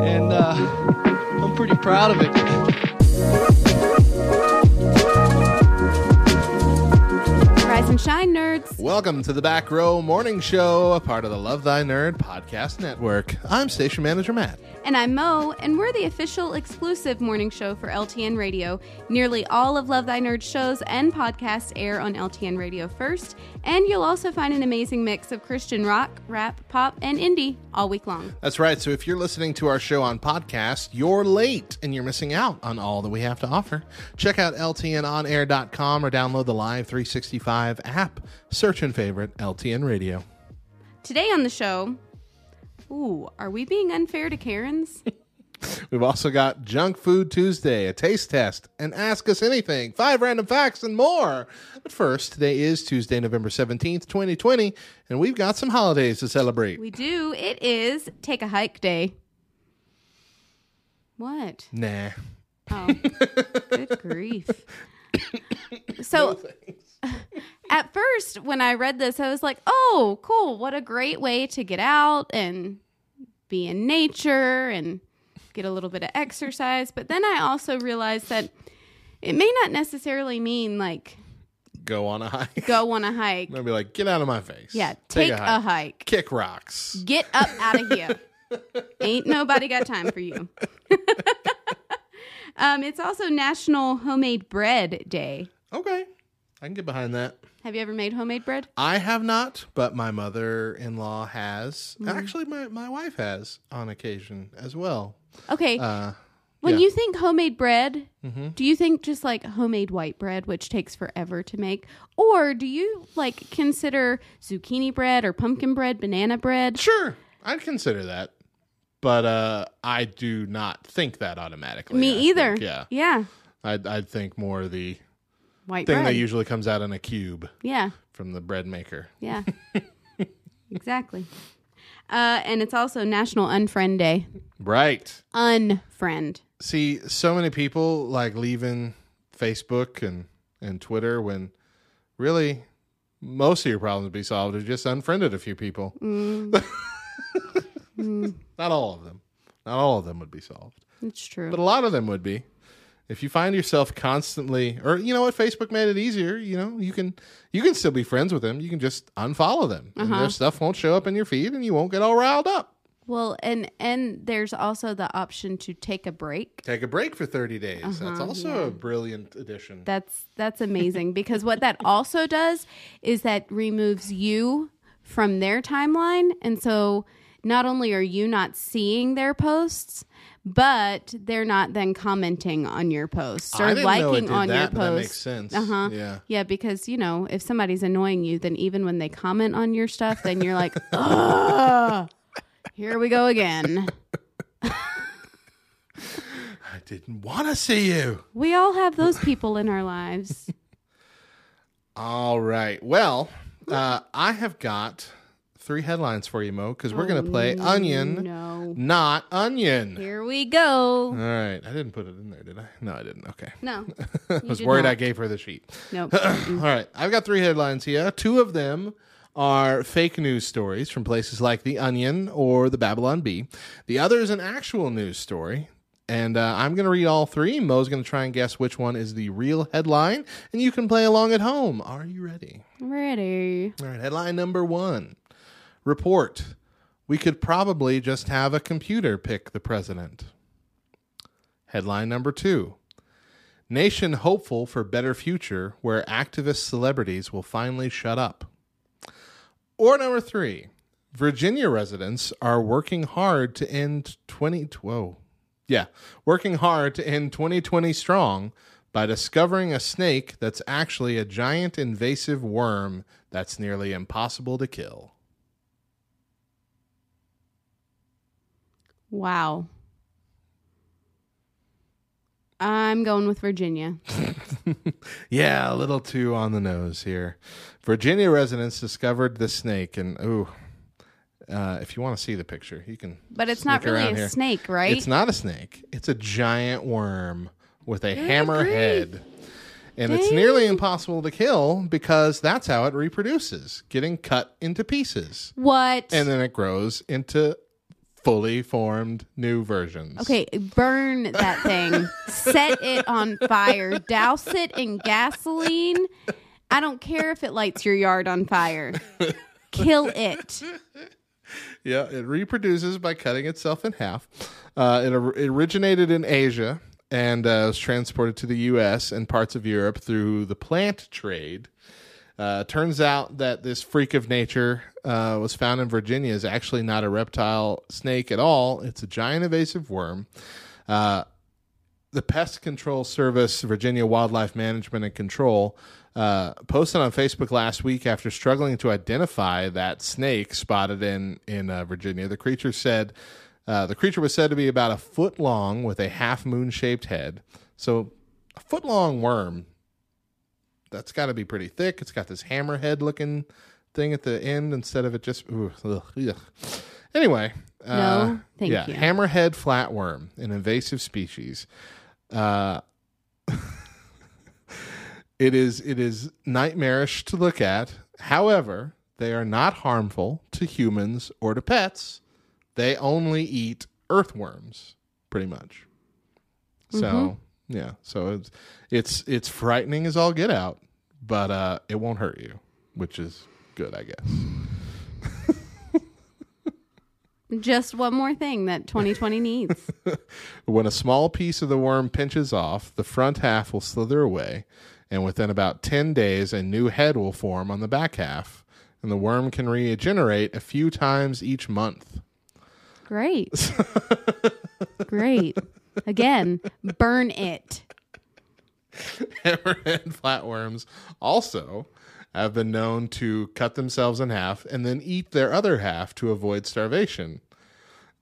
and uh, I'm pretty proud of it. Rise and shine, nerds. Welcome to the Back Row Morning Show, a part of the Love Thy Nerd podcast network. I'm station manager Matt. And I'm Mo, and we're the official exclusive morning show for LTN Radio. Nearly all of Love Thy Nerd shows and podcasts air on LTN Radio first, and you'll also find an amazing mix of Christian rock, rap, pop, and indie all week long. That's right. So if you're listening to our show on podcast, you're late and you're missing out on all that we have to offer. Check out LTNOnAir.com or download the Live 365 app. Search and favorite LTN Radio. Today on the show, ooh, are we being unfair to Karens? We've also got Junk Food Tuesday, a taste test, and Ask Us Anything, five random facts, and more. But first, today is Tuesday, November 17th, 2020, and we've got some holidays to celebrate. we do. It is Take a Hike Day. What? Nah. Oh, good grief. So, at first, when I read this, I was like, oh, cool. What a great way to get out and be in nature and get a little bit of exercise. But then I also realized that it may not necessarily mean like Go on a hike. go on a hike. They'll be like, get out of my face. Yeah, take, a, hike. Kick rocks. Get up out of here. Ain't nobody got time for you. um, it's also National Homemade Bread Day. Okay. I can get behind that. Have you ever made homemade bread? I have not, but my mother in law has. Mm. Actually, my, my wife has on occasion as well. Okay. Uh, when yeah. you think homemade bread, Mhm. do you think just like homemade white bread, which takes forever to make? Or do you like consider zucchini bread or pumpkin bread, banana bread? Sure, I'd consider that. But uh, I do not think that automatically. Me I either. think, yeah. Yeah. I'd, I'd think more the White thing bread. that usually comes out in a cube yeah. from the bread maker. Yeah. exactly. Uh, and it's also National Unfriend Day. Right. Unfriend. See, so many people like leaving Facebook and, and Twitter when really most of your problems would be solved if you just unfriended a few people. Mm. Not all of them. Not all of them would be solved. It's true. But a lot of them would be. If you find yourself constantly or you know what, Facebook made it easier, you know, you can you can still be friends with them. You can just unfollow them. And Uh-huh. their stuff won't show up in your feed and you won't get all riled up. Well, and and there's also the option to take a break. Take a break for 30 days. That's Uh-huh, also yeah. a brilliant addition. That's that's amazing because what that also does is that removes you from their timeline and so not only are you not seeing their posts but they're not then commenting on your posts or I didn't know it liking on that, your but that posts. makes sense. Uh-huh. Yeah. Yeah, because you know, if somebody's annoying you, then even when they comment on your stuff, then you're like, "Ugh, here we go again." I didn't want to see you. We all have those people in our lives. All right. Well, uh, I have got three headlines for you, Mo, because we're going to play Onion, Oh, No. not Onion. Here we go. All right. I didn't put it in there, did I? No, I didn't. Okay. No. I was worried not. I gave her the sheet. Nope. All right. I've got three headlines here. Two of them are fake news stories from places like The Onion or the Babylon Bee. The other is an actual news story. And uh, I'm going to read all three. Mo's going to try and guess which one is the real headline, and you can play along at home. Are you ready? Ready. All right, headline number one Report We could probably just have a computer pick the president. Headline number two Nation hopeful for better future where activist celebrities will finally shut up. Or number three Virginia residents are working hard to end 20. Whoa. Yeah, working hard to end 2020 strong by discovering a snake that's actually a giant invasive worm that's nearly impossible to kill. Wow. I'm going with Virginia. Yeah, a little too on the nose here. Virginia residents discovered the snake, and ooh, uh, if you want to see the picture, you can. But it's not really a here. snake, right? It's not a snake. It's a giant worm with a hammer head. And it's nearly impossible to kill because that's how it reproduces, getting cut into pieces. What? And then it grows into fully formed new versions. Okay, burn that thing. Set it on fire. Douse it in gasoline. I don't care if it lights your yard on fire. Kill it. Yeah, it reproduces by cutting itself in half. Uh, it, it originated in Asia and uh, was transported to the U.S. and parts of Europe through the plant trade. Uh, turns out that this freak of nature uh, was found in Virginia is actually not a reptile snake at all. It's a giant invasive worm. Uh, the Pest Control Service, Virginia Wildlife Management and Control, uh, posted on Facebook last week after struggling to identify that snake spotted in in uh, Virginia. The creature said uh, the creature was said to be about a foot long with a half moon shaped head. So a foot long worm. That's got to be pretty thick. It's got this hammerhead looking thing at the end instead of it just. Ooh, ugh, ugh. Anyway, uh, thank yeah, you. hammerhead flatworm, an invasive species. Uh, it is it is nightmarish to look at. However, they are not harmful to humans or to pets. They only eat earthworms, pretty much. So Mhm. yeah, so it's it's it's frightening as all get out, but uh, it won't hurt you, which is good, I guess. Just one more thing that 2020 needs. When a small piece of the worm pinches off, the front half will slither away, and within about 10 days, a new head will form on the back half, and the worm can regenerate a few times each month. Great. Great. Again, burn it. Hammerhead flatworms also have been known to cut themselves in half and then eat their other half to avoid starvation.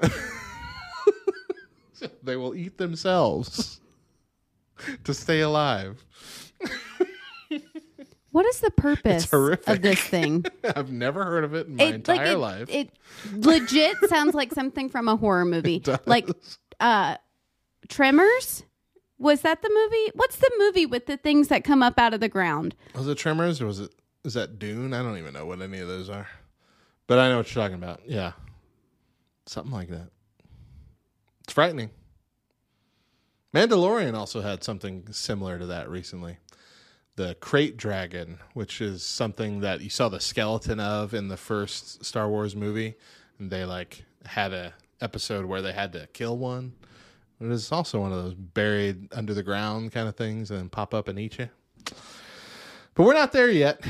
they will eat themselves to stay alive. What is the purpose of this thing? I've never heard of it in my entire it, life. It legit sounds like something from a horror movie. Like uh Tremors? Was that the movie? What's the movie with the things that come up out of the ground? was it Tremors or was it is that Dune? I don't even know what any of those are. But I know what you're talking about. Yeah. Something like that. It's frightening. Mandalorian also had something similar to that recently. The krayt dragon, which is something that you saw the skeleton of in the first Star Wars movie, and they like had a episode where they had to kill one. It is also one of those buried under the ground kind of things and pop up and eat you. But we're not there yet.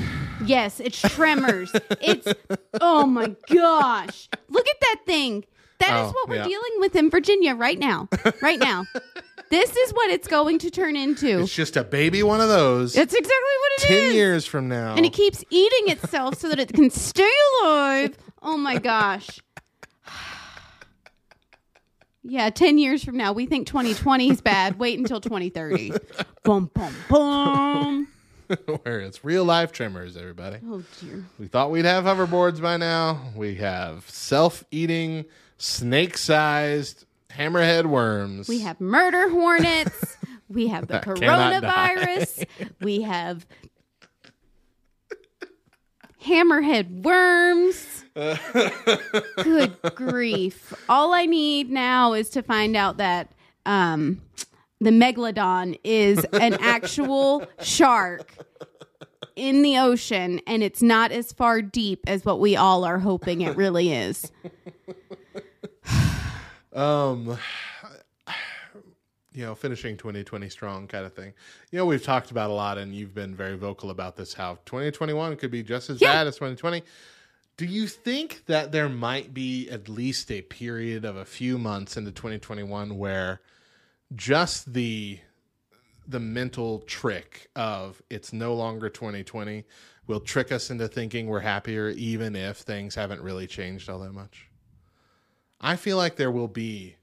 Yes, it's Tremors. it's oh my gosh. Look at that thing. That is Oh, what we're yeah. dealing with in Virginia right now. Right now. this is what it's going to turn into. It's just a baby one of those. It's exactly what it is. 10 years from now. And it keeps eating itself so that it can stay alive. Oh my gosh. Yeah, 10 years from now, we think 2020 is bad. Wait until 2030. Boom, boom, boom. Where it's real life Tremors, everybody. Oh, dear. We thought we'd have hoverboards by now. We have self eating, snake sized hammerhead worms. We have murder hornets. We have the That cannot die. coronavirus. We have hammerhead worms. Good grief. All I need now is to find out that um, the megalodon is an actual shark in the ocean and it's not as far deep as what we all are hoping it really is. um, you know, finishing 2020 strong kind of thing. You know, we've talked about a lot, and you've been very vocal about this how 2021 could be just as Yeah. bad as 2020. Do you think that there might be at least a period of a few months into 2021 where just the the mental trick of it's no longer 2020 will trick us into thinking we're happier even if things haven't really changed all that much? I feel like there will be,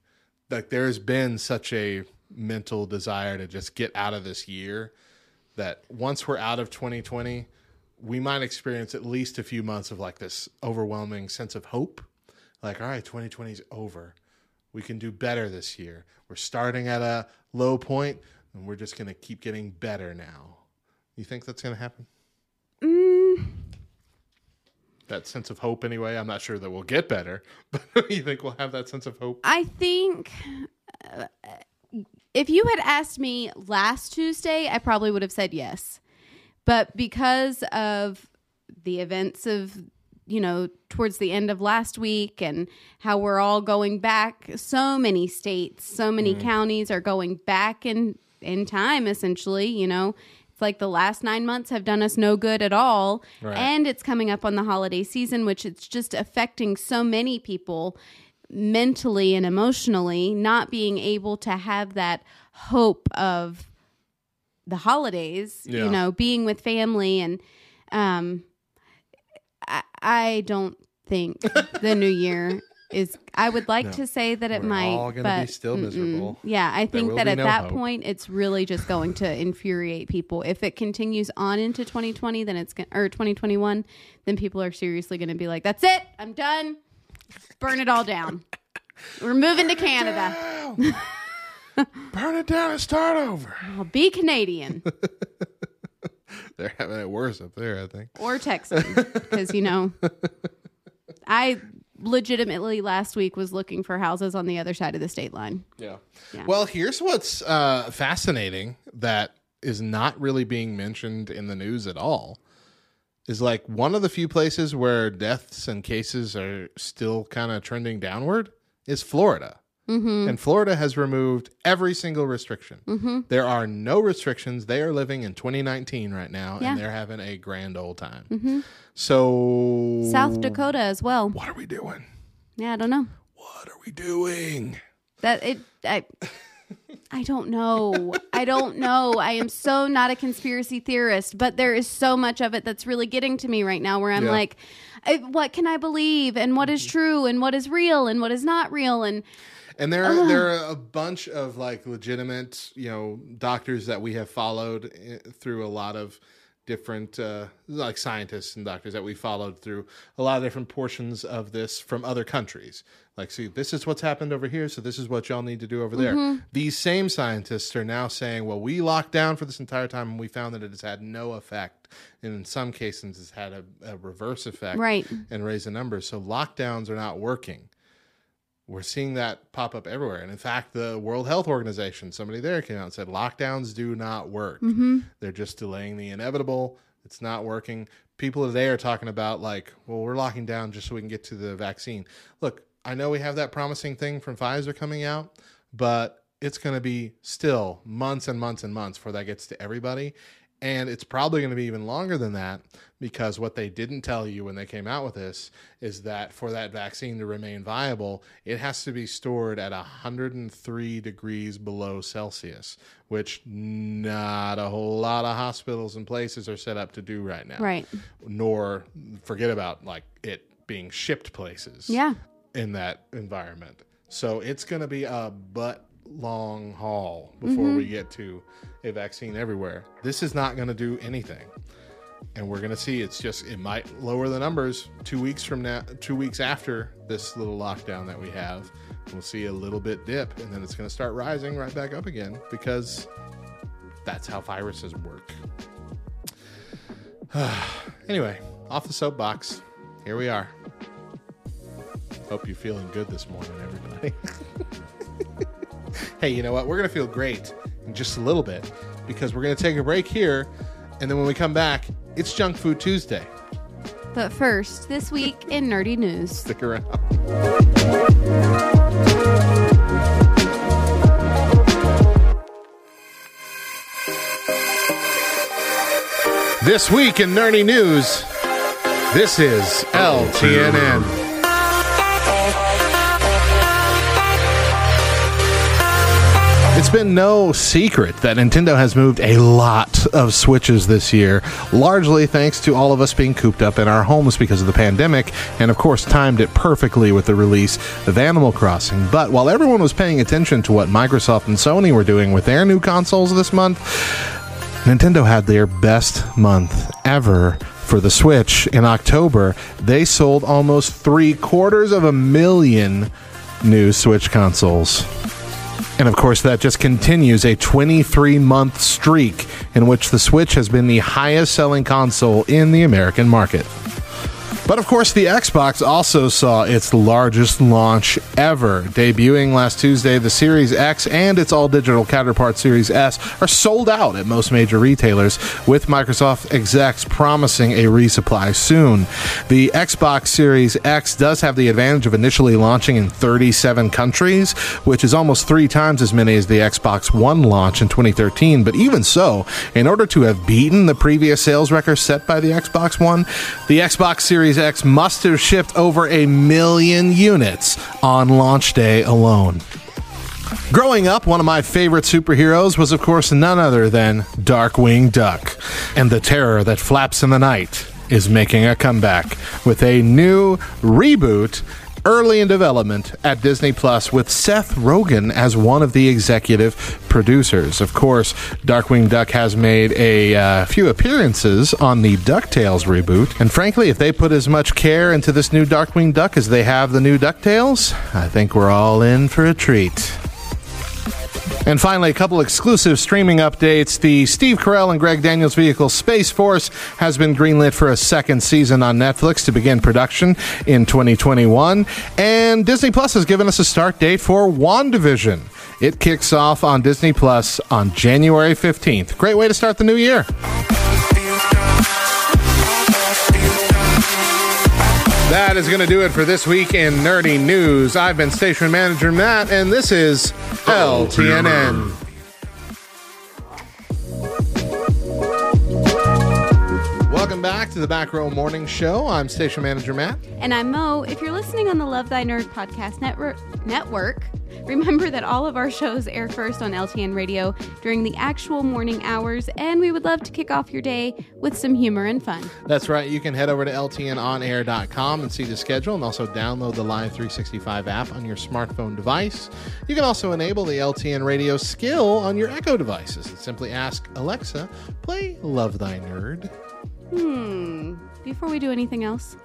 like, there's been such a mental desire to just get out of this year that once we're out of 2020, we might experience at least a few months of like this overwhelming sense of hope. Like, all right, 2020 is over. We can do better this year. We're starting at a low point and we're just going to keep getting better now. You think that's going to happen? Mm, That sense of hope, anyway. I'm not sure that we'll get better, but you think we'll have that sense of hope? I think uh, if you had asked me last Tuesday, I probably would have said yes. But because of the events of, you know, towards the end of last week and how we're all going back, so many states, so many counties are going back in in time essentially, you know. It's like the last 9 months have done us no good at all. Right. And it's coming up on the holiday season which it's just affecting so many people mentally and emotionally not being able to have that hope of the holidays Yeah. you know being with family and um i, don't think the new year is i would like No. to say that it We're might all gonna but be still mm-mm. miserable. yeah i think that at no that hope. point it's really just going to infuriate people if it continues on into 2020 then it's gonna, or 2021 then people are seriously going to be like that's it i'm done burn it all down we're moving to canada Burn it down and start over. i'll be canadian They're having it worse up there, I think. or Texas, because you know I legitimately last week was looking for houses on the other side of the state line. Yeah. Yeah. Well, here's what's uh, fascinating that is not really being mentioned in the news at all. Is like one of the few places where deaths and cases are still kind of trending downward is Florida. Mm-hmm. And Florida has removed every single restriction. Mm-hmm. There are no restrictions. They are living in 2019 right now, Yeah. and they're having a grand old time. Mm-hmm. So, South Dakota as well. what are we doing? Yeah, I don't know. What are we doing? That it I I don't know. I don't know. I am so not a conspiracy theorist, but there is so much of it that's really getting to me right now where I'm Yeah. like eh, what can I believe and what is mm-hmm. true and what is real and what is not real and And there are, there are a bunch of like legitimate, you know, doctors that we have followed eh, through a lot of different, uh, like scientists and doctors that we followed through a lot of different portions of this from other countries. Like, see, this is what's happened over here, so this is what y'all need to do over there. These same scientists are now saying, well, we locked down for this entire time and we found that it has had no effect. And in some cases, it's had a, a reverse effect Right. and raise the numbers. So lockdowns are not working we're seeing that pop up everywhere. And in fact, the World Health Organization, somebody there came out and said lockdowns do not work. Mm-hmm. They're just delaying the inevitable. It's not working. People today are talking about like, well, we're locking down just so we can get to the vaccine. Look, I know we have that promising thing from Pfizer coming out, but it's going to be still months and months and months before that gets to everybody. And it's probably going to be even longer than that because what they didn't tell you when they came out with this is that for that vaccine to remain viable, it has to be stored at 103 degrees below Celsius, which not a whole lot of hospitals and places are set up to do right now. Right. Nor forget about like it being shipped places yeah. in that environment. So it's going to be a butt long haul before we mm-hmm. get to a vaccine everywhere. This is not going to do anything. And we're going to see it's just it might lower the numbers 2 weeks from now 2 weeks after this little lockdown that we have. We'll see a little bit dip and then it's going to start rising right back up again because that's how viruses work. anyway, off the soapbox. Here we are. Hope you're feeling good this morning, everybody. hey, you know what? We're going to feel great in just a little bit because we're going to take a break here. And then when we come back, it's Junk Food Tuesday. But first, this week in nerdy news. Stick around. This week in Nerdy News, this is LTNN. It's been no secret that Nintendo has moved a lot of Switches this year, largely thanks to all of us being cooped up in our homes because of the pandemic, and of course, timed it perfectly with the release of Animal Crossing. But while everyone was paying attention to what Microsoft and Sony were doing with their new consoles this month, Nintendo had their best month ever for the Switch. In October, they sold almost three quarters of a million new Switch consoles. And of course, that just continues a 23 month streak in which the Switch has been the highest selling console in the American market. But of course, the Xbox also saw its largest launch ever. Debuting last Tuesday, the Series X and its all digital counterpart Series S are sold out at most major retailers, with Microsoft execs promising a resupply soon. The Xbox Series X does have the advantage of initially launching in 37 countries, which is almost three times as many as the Xbox One launch in 2013. But even so, in order to have beaten the previous sales record set by the Xbox One, the Xbox Series X must have shipped over a million units on launch day alone. Growing up, one of my favorite superheroes was, of course, none other than Darkwing Duck. And the terror that flaps in the night is making a comeback with a new reboot early in development at Disney Plus with Seth Rogen as one of the executive producers. Of course, Darkwing Duck has made a uh, few appearances on the DuckTales reboot, and frankly, if they put as much care into this new Darkwing Duck as they have the new DuckTales, I think we're all in for a treat. And finally, a couple exclusive streaming updates. The Steve Carell and Greg Daniels vehicle Space Force has been greenlit for a second season on Netflix to begin production in 2021. And Disney Plus has given us a start date for WandaVision. It kicks off on Disney Plus on January 15th. Great way to start the new year. That is going to do it for this week in Nerdy News. I've been Station Manager Matt, and this is LTNN. Welcome back to the Back Row Morning Show. I'm Station Manager Matt. And I'm Mo. If you're listening on the Love Thy Nerd podcast network, network, remember that all of our shows air first on LTN Radio during the actual morning hours, and we would love to kick off your day with some humor and fun. That's right. You can head over to LTNOnAir.com and see the schedule and also download the Live 365 app on your smartphone device. You can also enable the LTN radio skill on your Echo devices and simply ask Alexa, play Love Thy Nerd. Hmm. Before we do anything else,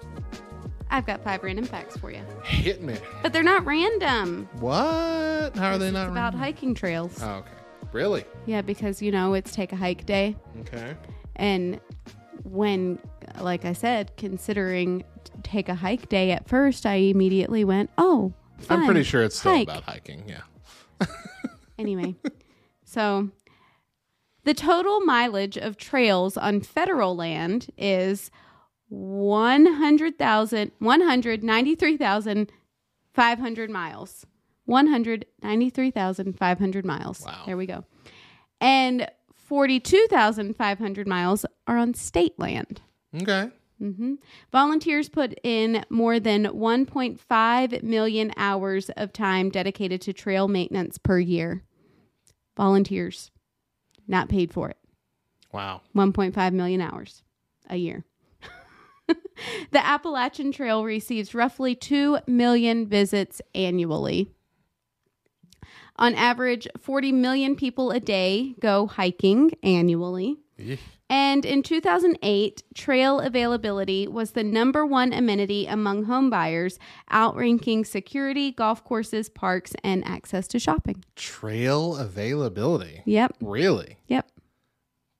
I've got five random facts for you. Hit me. But they're not random. What? How are they It's not about random? hiking trails. Oh, okay. Really? Yeah, because you know it's take a hike day, Okay. and when, like I said, considering t- take a hike day at first, I immediately went, "Oh, I'm fun, pretty sure it's still hike." about hiking. Yeah. Anyway, so the total mileage of trails on federal land is 100,000 193,500 miles. 193,500 miles. Wow. There we go. And 42,500 miles are on state land. Okay. Mm-hmm. Volunteers put in more than 1.5 million hours of time dedicated to trail maintenance per year. Volunteers, not paid for it. Wow. 1.5 million hours a year. the Appalachian Trail receives roughly 2 million visits annually. On average, 40 million people a day go hiking annually. Eesh. And in 2008, trail availability was the number one amenity among home buyers, outranking security, golf courses, parks, and access to shopping. Trail availability. Yep. Really? Yep.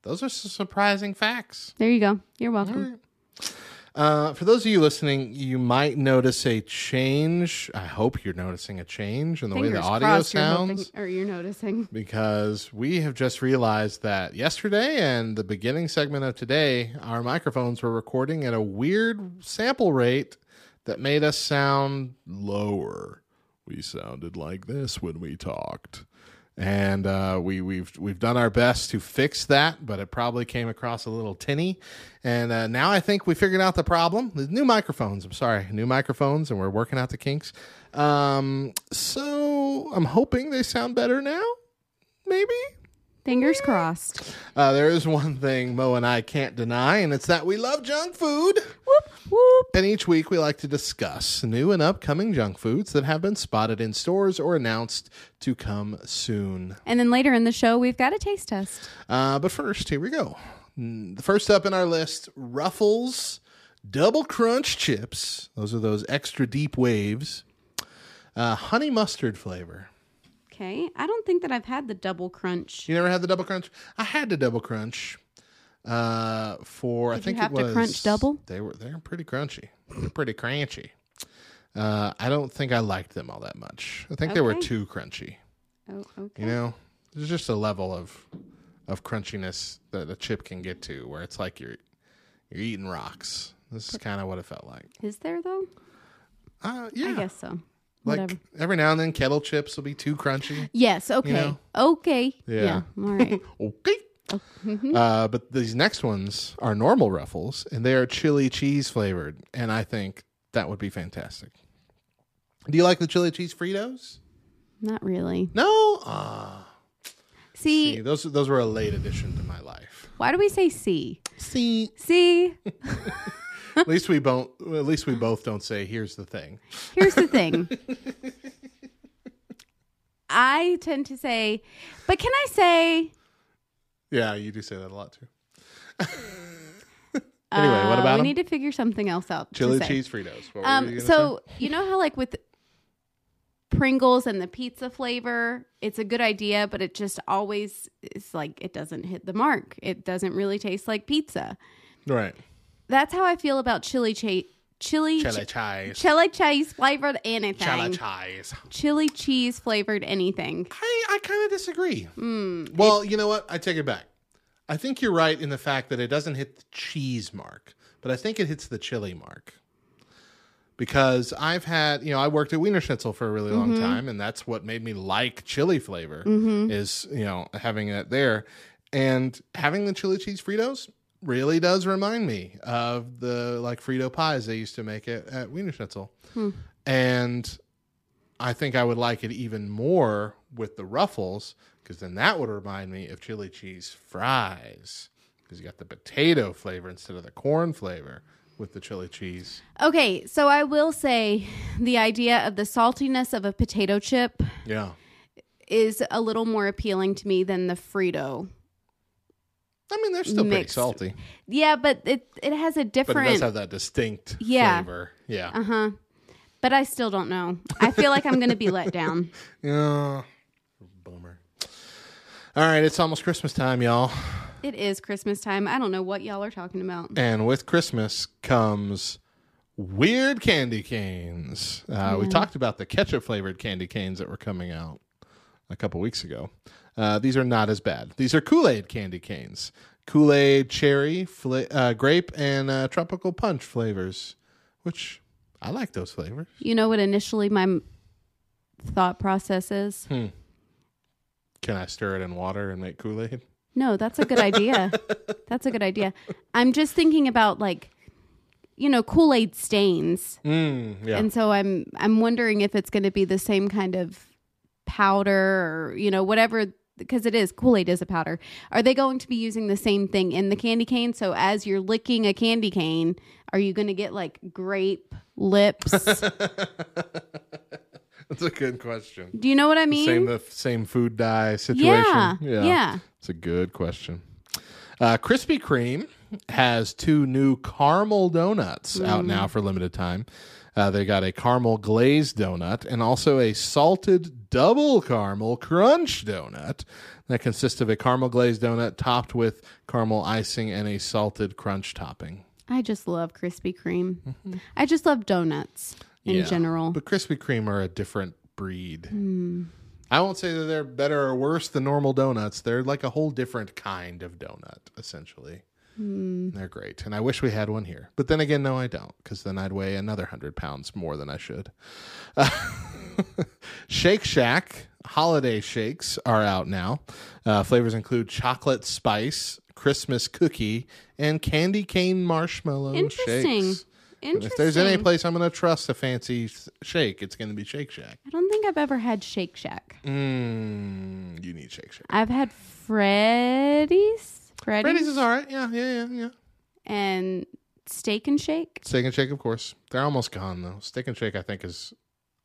Those are some surprising facts. There you go. You're welcome. Uh, for those of you listening, you might notice a change. I hope you're noticing a change in the way the audio crossed you're hoping- sounds. or you're noticing. because we have just realized that yesterday and the beginning segment of today, our microphones were recording at a weird sample rate that made us sound lower. We sounded like this when we talked. And uh, we, we've we've done our best to fix that, but it probably came across a little tinny. And uh, now I think we figured out the problem. The new microphones. I'm sorry, new microphones, and we're working out the kinks. Um, so I'm hoping they sound better now maybe. Fingers crossed. Uh, there is one thing Mo and I can't deny, and it's that we love junk food. Whoop whoop. And each week we like to discuss new and upcoming junk foods that have been spotted in stores or announced to come soon. And then later in the show, we've got a taste test. Uh, but first, here we go. The first up in our list Ruffles Double Crunch Chips. Those are those extra deep waves. Uh, honey mustard flavor. Okay. I don't think that I've had the double crunch. You never had the double crunch? I had the double crunch. Uh, for I Did you think have it to was crunch double? They were they're pretty crunchy, they're pretty crunchy. Uh, I don't think I liked them all that much. I think they were too crunchy. Oh, okay. You know, there's just a level of of crunchiness that a chip can get to, where it's like you're you're eating rocks. This is kind of what it felt like. Is there though? Uh, yeah, I guess so. Like Whatever. every now and then, kettle chips will be too crunchy. Yes. Okay. know? Okay. Yeah. All right. Okay. Uh, but these next ones are normal ruffles, and they are chili cheese flavored, and I think that would be fantastic. Do you like the chili cheese Fritos? Not really. No. Ah, See, see, those those were a late addition to my life. why do we say C? See, See, at least we both at least we both don't say here's the thing. here's the thing. I tend to say, but can I say? Yeah, you do say that a lot too. anyway, what uh, about we 'em? need to figure something else out. chili say. cheese Fritos? What you Um, gonna so you know how like with Pringles and the pizza flavor, it's a good idea, but it just always is like it doesn't hit the mark. It doesn't really taste like pizza. right? That's how I feel about chili cheese. Chili, Chili ch- cheese. chili cheese flavored anything. Chili cheese. Chili cheese flavored anything. I, I kind of disagree. Hmm, well, you know what? I take it back. I think you're right in the fact that it doesn't hit the cheese mark, but I think it hits the chili mark. Because I've had, you know, I worked at Wienerschnitzel for a really long Mm-hmm. time, and that's what made me like chili flavor is, you know, having it there. And having the chili cheese Fritos really does remind me of the like Frito pies they used to make at, at Wienerschnitzel. Hmm. And I think I would like it even more with the ruffles because then that would remind me of chili cheese fries because you got the potato flavor instead of the corn flavor with the chili cheese. Okay, so I will say the idea of the saltiness of a potato chip Yeah. is a little more appealing to me than the Frito. I mean, they're still pretty salty, Yeah, but it it has a different. but it does have that distinct Yeah. flavor. Yeah. Uh huh. But I still don't know. I feel like I'm going to be let down. Yeah. Bummer. All right, it's almost Christmas time, y'all. It is Christmas time. I don't know what y'all are talking about. And with Christmas comes weird candy canes. Uh, We talked about the ketchup flavored candy canes that were coming out a couple weeks ago. Uh, these are not as bad. These are Kool Aid candy canes. Kool Aid, cherry, fla- uh, grape, and uh, tropical punch flavors, which I like those flavors. You know what initially my m- thought process is? Hmm. Can I stir it in water and make Kool Aid? No, that's a good idea. that's a good idea. I'm just thinking about like you know, Kool-Aid stains. Mm, yeah. And so I'm I'm wondering if it's going to be the same kind of powder or you know whatever because it is Kool-Aid is a powder. Are they going to be using the same thing in the candy cane? So as you're licking a candy cane, are you going to get like grape lips? That's a good question. Do you know what I mean? Same the same food dye situation. Yeah, yeah. It's a good question. Uh, Krispy Kreme has two new caramel donuts out Mm. now for limited time. Uh, they got a caramel glazed donut and also a salted double caramel crunch donut that consists of a caramel glazed donut topped with caramel icing and a salted crunch topping. I just love Krispy Kreme. I just love donuts in Yeah. general. But Krispy Kreme are a different breed. Hmm. I won't say that they're better or worse than normal donuts. They're like a whole different kind of donut, essentially. Hmm. They're great. And I wish we had one here. But then again, no, I don't, because then I'd weigh another 100 pounds more than I should. Shake Shack holiday shakes are out now. Uh, flavors include chocolate spice, Christmas cookie, and candy cane marshmallow Interesting. shakes. And if there's any place I'm going to trust a fancy shake, it's going to be Shake Shack. I don't think I've ever had Shake Shack. Mm, you need Shake Shack. I've had Freddy's. Freddy's, Freddy's is all right. Yeah, yeah, yeah, yeah. and Steak and Shake. Steak and Shake, of course. They're almost gone though. Steak and Shake, I think, is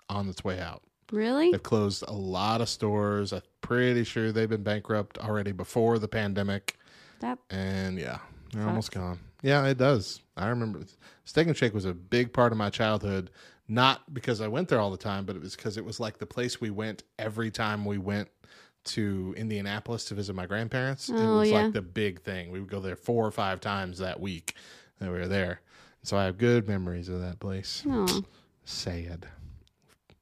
on its way out. Really? They've closed a lot of stores. I'm pretty sure they've been bankrupt already before the pandemic. That And yeah, they're almost gone. Yeah, it does. I remember Steak and Shake was a big part of my childhood. Not because I went there all the time, but it was because it was like the place we went every time we went to Indianapolis to visit my grandparents. Oh, it was yeah. like the big thing. We would go there four or five times that week that we were there. So I have good memories of that place. oh, Sad.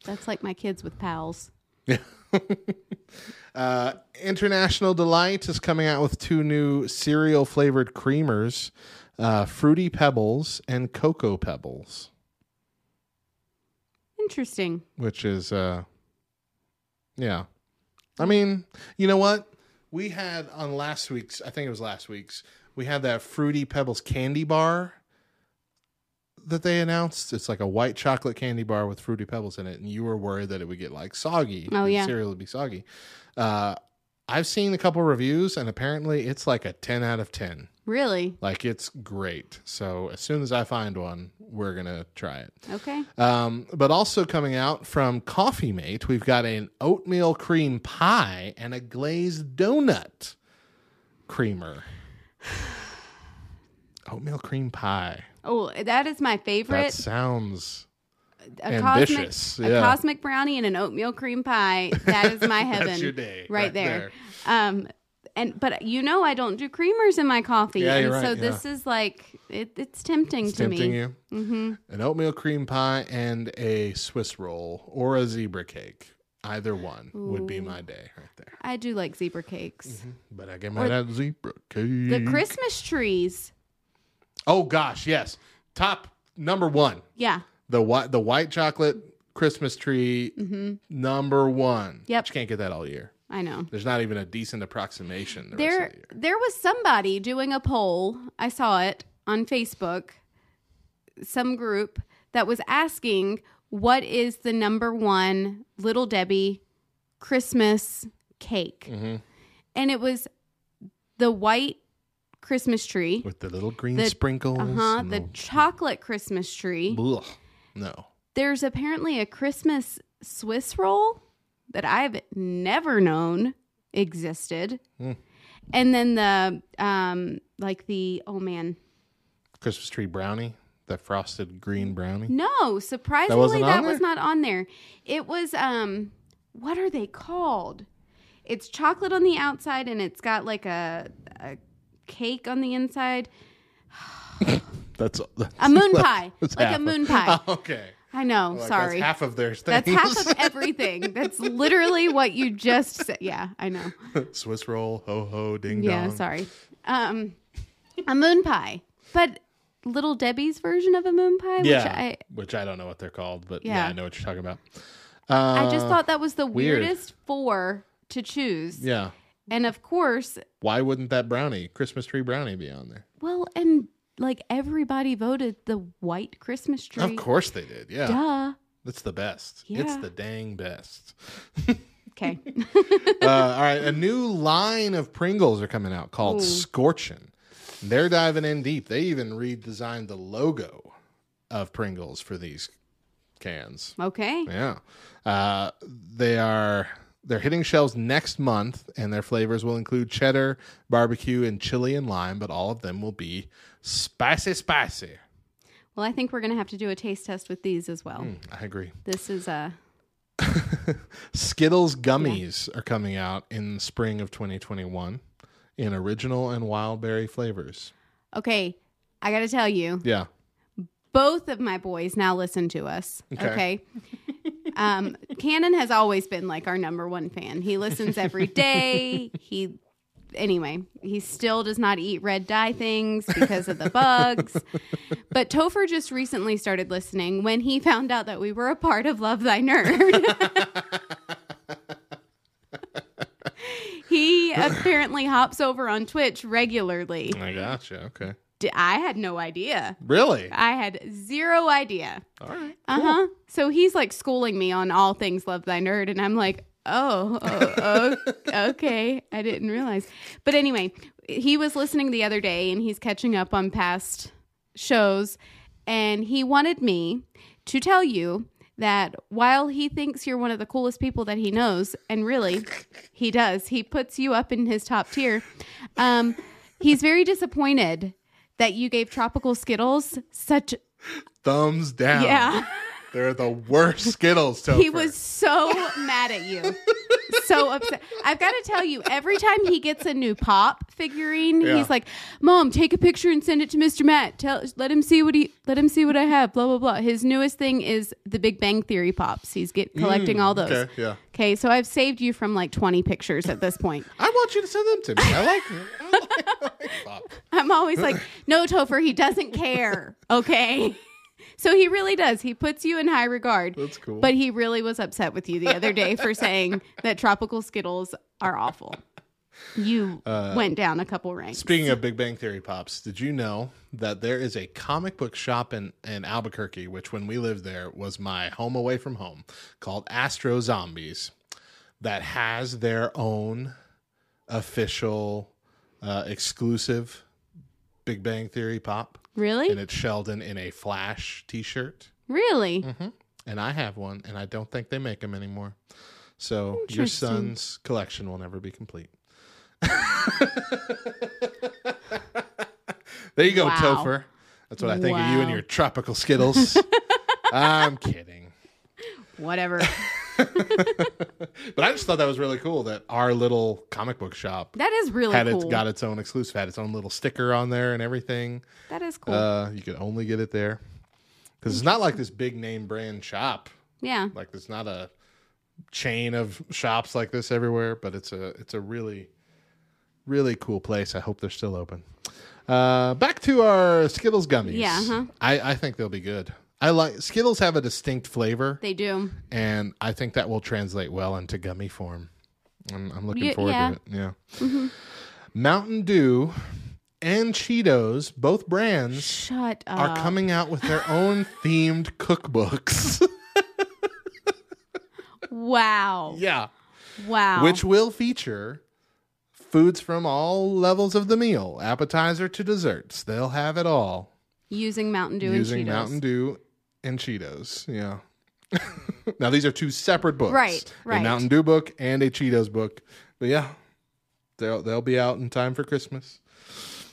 that's like my kids with pals. Uh, International Delight is coming out with two new cereal flavored creamers uh, Fruity Pebbles and Cocoa Pebbles, Interesting. which is, uh, yeah. I mean, you know what? We had on last week's, I think it was last week's, we had that Fruity Pebbles candy bar that they announced. It's like a white chocolate candy bar with Fruity Pebbles in it, and you were worried that it would get like soggy. Oh, the yeah. cereal would be soggy. Uh, I've seen a couple reviews, and apparently it's like a 10 out of 10. Really? Like it's great. So as soon as I find one, we're gonna try it. Okay. Um, but also coming out from Coffee Mate, we've got an oatmeal cream pie and a glazed donut creamer. oatmeal cream pie. Oh, that is my favorite. That sounds a ambitious, cosmic, yeah. a cosmic brownie and an oatmeal cream pie. That is my heaven. your day, right, right there. Um, and but you know I don't do creamers in my coffee, Yeah, and right, so yeah. this is like it, it's tempting it's to tempting me. you. Mm-hmm. An oatmeal cream pie and a Swiss roll or a zebra cake. Either one would be my day right there. I do like zebra cakes. Mm-hmm. But I get my that zebra cake. The Christmas trees, Oh gosh, yes. Top number one. yeah, The white the white chocolate Christmas tree number one. Mm-hmm. Yep. You can't get that all year. I know. There's not even a decent approximation the There, the there was somebody doing a poll. I saw it on Facebook. Some group that was asking what is the number one Little Debbie Christmas cake, Mm-hmm. and it was the white Christmas tree. With the little green The- sprinkles. Uh huh. and The chocolate Christmas tree. Ugh. No. There's apparently a Christmas Swiss roll that I've never known existed. Hmm. And then the um like the oh man. Christmas tree brownie. That frosted green brownie. No, surprisingly wasn't that, was not on there. It was um what are they called? It's chocolate on the outside and it's got like a a cake on the inside. That's, that's A moon pie. that's like a of- moon pie. okay. I know, Like, sorry. That's half of their things. That's half of everything. That's literally what you just said. Yeah, I know. Swiss roll, ho ho, ding Yeah, dong. Yeah, sorry. Um, a moon pie, but Little Debbie's version of a moon pie. Yeah. which I which I don't know what they're called, but yeah, Yeah. I know what you're talking about. I just Uh, thought that was the weird. weirdest four to choose. Yeah. And of course, Why wouldn't that brownie, Christmas tree brownie, be on there? well, and like everybody voted the white Christmas tree. Of course they did. Yeah. Duh. That's the best. It's the dang best. Okay. uh, all right. A new line of Pringles are coming out called Scorchin'. They're diving in deep. They even redesigned the logo of Pringles for these cans. okay. Yeah. Uh, they are they're hitting shelves next month, and their flavors will include cheddar, barbecue, and chili and lime, but all of them will be spicy, spicy. Well, I think we're gonna have to do a taste test with these as well. I agree. This is a Skittles gummies are coming out in spring of 2021 in original and wild berry flavors. okay. I got to tell you, Yeah. both of my boys now listen to us. Okay. Okay. um, Cannon has always been like our number one fan. He listens every day. He, anyway, he still does not eat red dye things because of the bugs. But Topher just recently started listening when he found out that we were a part of Love Thy Nerd. he apparently hops over on Twitch regularly. I gotcha. Okay. I had no idea. Really? I had zero idea. All right. Uh huh. So he's like schooling me on all things Love Thy Nerd, and I'm like, oh, oh, oh, okay. I didn't realize. But anyway, he was listening the other day, and he's catching up on past shows, and he wanted me to tell you that while he thinks you're one of the coolest people that he knows, and really, he does, he puts you up in his top tier. Um, he's very disappointed that you gave Tropical Skittles such Thumbs down. yeah. They're the worst Skittles, Topher. He was so mad at you. So upset. I've got to tell you, every time he gets a new pop figurine, Yeah. he's like, "Mom, take a picture and send it to Mr. Matt. Tell let him see what he let him see what I have, blah blah blah." His newest thing is the Big Bang Theory pops. He's get collecting all those. Mm, okay, yeah. Okay, so I've saved you from like 20 pictures at this point. I want you to send them to me. I like them. I like, I like Pop. I'm always like, "No, Topher, he doesn't care." Okay? So he really does. He puts you in high regard. That's cool. But he really was upset with you the other day for saying that tropical Skittles are awful. You went down a couple ranks. Speaking of Big Bang Theory pops, did you know that there is a comic book shop in, in Albuquerque, which when we lived there was my home away from home, called Astro Zombies, that has their own official uh, exclusive Big Bang Theory pop? Really? And it's Sheldon in a Flash t shirt. Really? Mm-hmm. And I have one, and I don't think they make them anymore. So your son's collection will never be complete. there you go, Wow. Topher. That's what I think of you and your tropical Skittles. I'm kidding. Whatever. But I just thought that was really cool that our little comic book shop That is really had cool. its got its own exclusive, had its own little sticker on there and everything. that is cool. Uh, you could only get it there because it's not like this big name brand shop. yeah. Like it's not a chain of shops like this everywhere, but it's a it's a really really cool place. I hope they're still open. Uh, back to our Skittles gummies. Yeah, uh-huh. I I think they'll be good. I like Skittles have a distinct flavor, They do. and I think that will translate well into gummy form. I'm, I'm looking forward yeah. to it. Yeah. Mm-hmm. Mountain Dew and Cheetos, both brands, Shut up. are coming out with their own themed cookbooks. Wow. yeah. Wow. which will feature foods from all levels of the meal, appetizer to desserts. They'll have it all using Mountain Dew using and Cheetos. Mountain Dew and Cheetos. Yeah. now these are two separate books, Right, right. A Mountain Dew book and a Cheetos book. But yeah, they'll they'll be out in time for Christmas.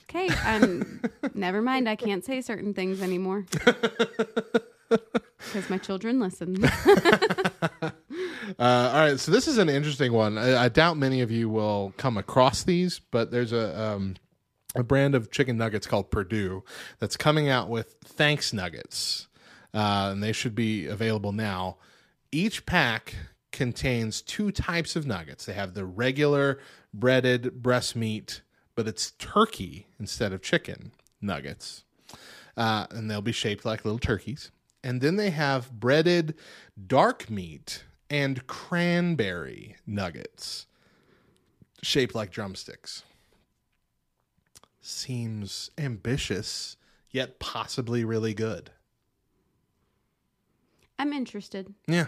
Okay, um, never mind. I can't say certain things anymore because my children listen. Uh, all right, so this is an interesting one. I, I doubt many of you will come across these, but there's a um, a brand of chicken nuggets called Perdue that's coming out with Thanks Nuggets, uh, and they should be available now. Each pack contains two types of nuggets. They have the regular breaded breast meat, but it's turkey instead of chicken nuggets uh, and they'll be shaped like little turkeys. And then they have breaded dark meat and cranberry nuggets shaped like drumsticks. Seems ambitious, yet possibly really good. I'm interested. Yeah.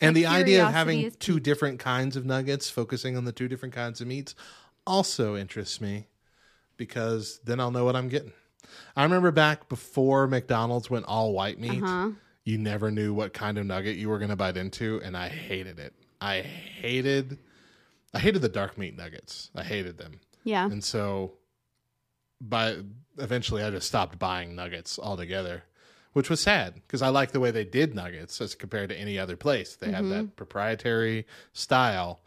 And My the idea of having is two different kinds of nuggets, focusing on the two different kinds of meats, also interests me because then I'll know what I'm getting. I remember back before McDonald's went all white meat, Uh-huh. you never knew what kind of nugget you were going to bite into, and I hated it. I hated, I hated the dark meat nuggets. I hated them, Yeah. and so, by eventually, I just stopped buying nuggets altogether, which was sad because I like the way they did nuggets as compared to any other place. They have that proprietary style.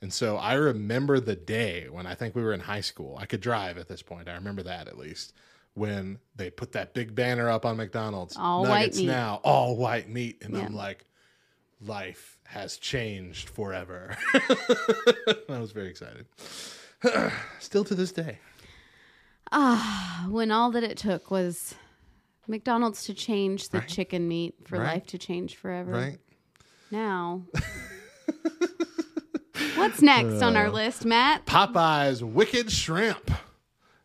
And so I remember the day when I think we were in high school. I could drive at this point. I remember that at least when they put that big banner up on McDonald's. All white meat. now, all white meat. And I'm like, life has changed forever. I was very excited. Still to this day. Ah, when all that it took was McDonald's to change the Right. chicken meat for Right. life to change forever. Right? Now. What's next on Uh, our list, Matt? Popeye's Wicked Shrimp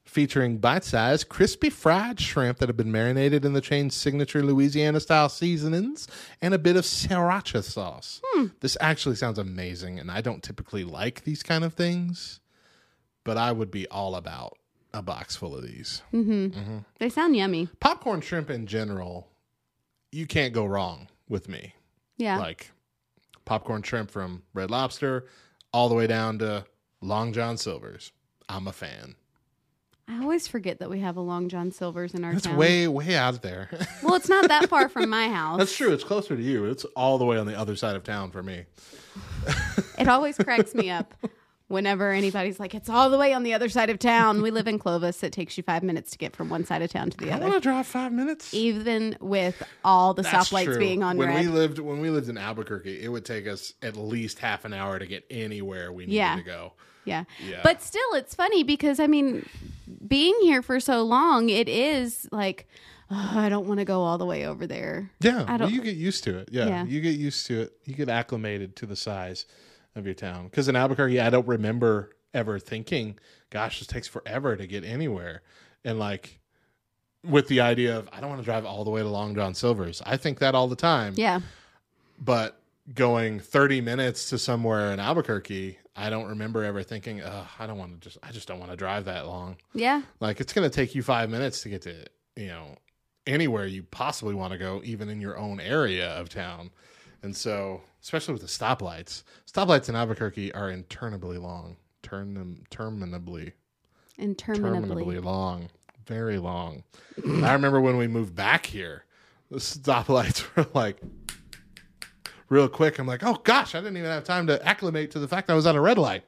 featuring bite-sized, crispy fried shrimp that have been marinated in the chain's signature Louisiana-style seasonings and a bit of sriracha sauce. This actually sounds amazing, and I don't typically like these kind of things, but I would be all about a box full of these. Mm-hmm. Mm-hmm. They sound yummy. Popcorn shrimp in general, you can't go wrong with me. Yeah. Like popcorn shrimp from Red Lobster all the way down to Long John Silver's. I'm a fan. I always forget that we have a Long John Silver's in our It's town. way, way out there. well, it's not that far from my house. That's true. It's closer to you. It's all the way on the other side of town for me. It always cracks me up whenever anybody's like, "It's all the way on the other side of town." We live in Clovis. It takes you five minutes to get from one side of town to the I other, I want to drive five minutes. even with all the That's stoplights true. being on when red. we lived when we lived in Albuquerque, it would take us at least half an hour to get anywhere we needed Yeah. to go. Yeah. Yeah. But still, it's funny because, I mean, being here for so long, it is like, "Oh, I don't want to go all the way over there. Yeah, I don't- you get used to it. Yeah, Yeah. you get used to it. You get acclimated to the size of your town. Because in Albuquerque, I don't remember ever thinking, "Gosh, this takes forever to get anywhere," and like with the idea of I don't want to drive all the way to Long John Silver's. I think that all the time. Yeah. But going 30 minutes to somewhere in Albuquerque, I don't remember ever thinking, I don't want to just, I just don't want to drive that long. Yeah. Like it's going to take you five minutes to get to, you know, anywhere you possibly want to go, even in your own area of town. And so, especially with the stoplights, stoplights in Albuquerque are interminably long, turn them terminably, Interminably. terminably long, very long. I remember when we moved back here, the stoplights were like real quick. I'm like, oh gosh, I didn't even have time to acclimate to the fact I was on a red light.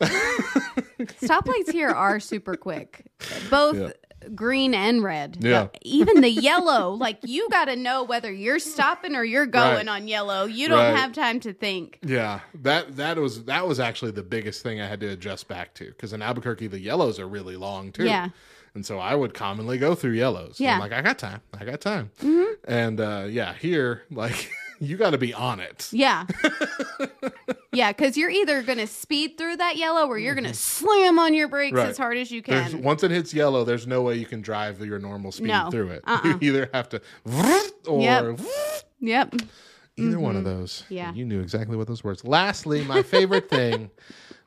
Stoplights here are super quick, both Yeah. Green and red. Yeah. Even the yellow, like you got to know whether you're stopping or you're going Right. on yellow. You don't Right. have time to think. Yeah, that that was that was actually the biggest thing I had to adjust back to because in Albuquerque the yellows are really long too. Yeah. and so I would commonly go through yellows. Yeah. I'm like I got time, I got time, and uh, yeah, here like you got to be on it. Yeah. yeah, because you're either going to speed through that yellow or you're going to slam on your brakes Mm-hmm. Right. as hard as you There's, can. once it hits yellow, there's no way you can drive your normal speed No. through it. Uh-uh. You either have to or Yep. Yep. either one of those. Yeah. you knew exactly what those words. Lastly, my favorite thing,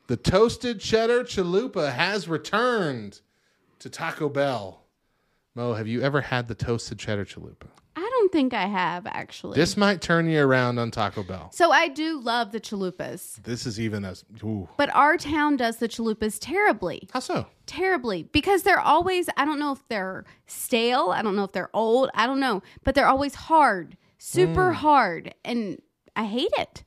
the toasted cheddar chalupa has returned to Taco Bell. Mo, have you ever had the toasted cheddar chalupa? Don't think I have actually. This might turn you around on Taco Bell. so I do love the chalupas, This is even a ooh. but our town does the chalupas terribly. How so? terribly because they're always I don't know if they're stale, I don't know if they're old, I don't know, but they're always hard, super Mm. hard and I hate it.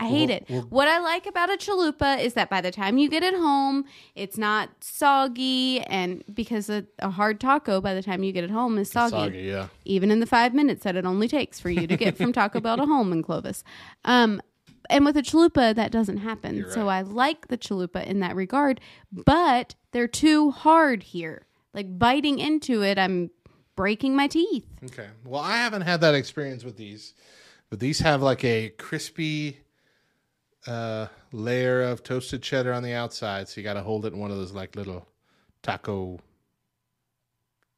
I hate it. what I like about a chalupa is that by the time you get it home, it's not soggy and because a, a hard taco by the time you get it home is soggy. Soggy, yeah. Even in the 5 minutes that it only takes for you to get from Taco Bell to home in Clovis. Um and with a chalupa, that doesn't happen. So I like the chalupa in that regard, but they're too hard here. Like biting into it, I'm breaking my teeth. Okay. Well, I haven't had that experience with these, but these have like a crispy uh, layer of toasted cheddar on the outside. So you got to hold it in one of those like little taco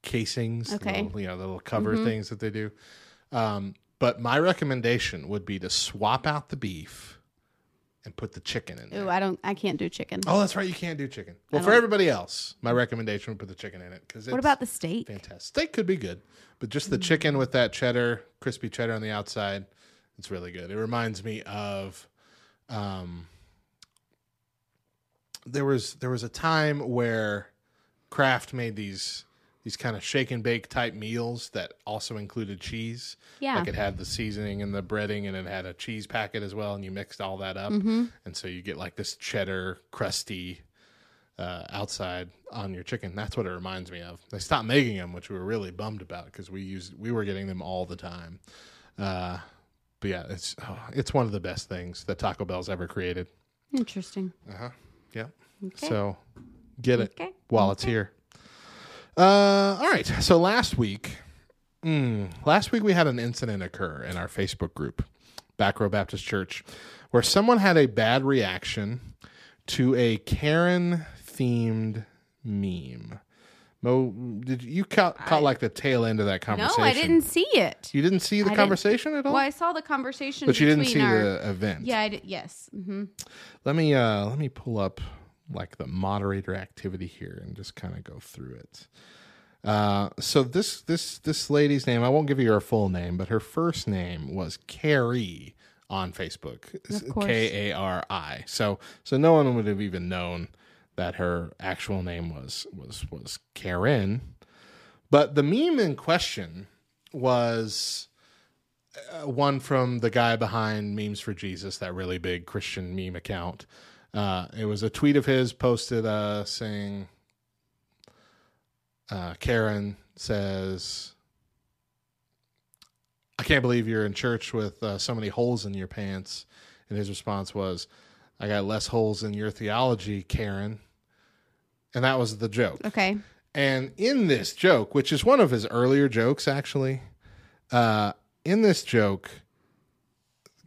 casings, Okay. little, you know, the little cover things that they do. Um, but my recommendation would be to swap out the beef and put the chicken in there. Ooh, I don't, I can't do chicken. Oh, that's right. You can't do chicken. Well, for everybody else, my recommendation would put the chicken in it because what about the steak? fantastic. Steak could be good, but just the chicken with that cheddar, crispy cheddar on the outside, it's really good. It reminds me of, um, there was there was a time where Kraft made these these kind of shake and bake type meals that also included cheese. Yeah. like it had the seasoning and the breading, and it had a cheese packet as well, and you mixed all that up, Mm-hmm. and so you get like this cheddar crusty uh, outside on your chicken. That's what it reminds me of. They stopped making them, which we were really bummed about because we used we were getting them all the time. Uh, but yeah, it's oh, it's one of the best things that Taco Bell's ever created. Interesting. Uh huh. Yeah. So get it Okay. while it's here. Uh, all right. So last week, mm, last week we had an incident occur in our Facebook group, Back Row Baptist Church, where someone had a bad reaction to a Karen themed meme. Mo, did you, caught, caught like the tail end of that conversation? No. I didn't see it. You didn't see the I conversation at all. Well, I saw the conversation, but you didn't see our, the event. Yeah, I did, yes. hmm Let me uh let me pull up like the moderator activity here and just kind of go through it. Uh, so this this this lady's name I won't give you her full name, but her first name was Carrie on Facebook. K A R I. So so no one would have even known that her actual name was was was Karen. But the meme in question was uh, one from the guy behind Memes for Jesus, that really big Christian meme account. Uh, it was a tweet of his posted uh, saying, uh, Karen says, I can't believe you're in church with uh, so many holes in your pants. And his response was, I got less holes in your theology, Karen. And that was the joke. Okay. And in this joke, which is one of his earlier jokes, actually, uh, in this joke,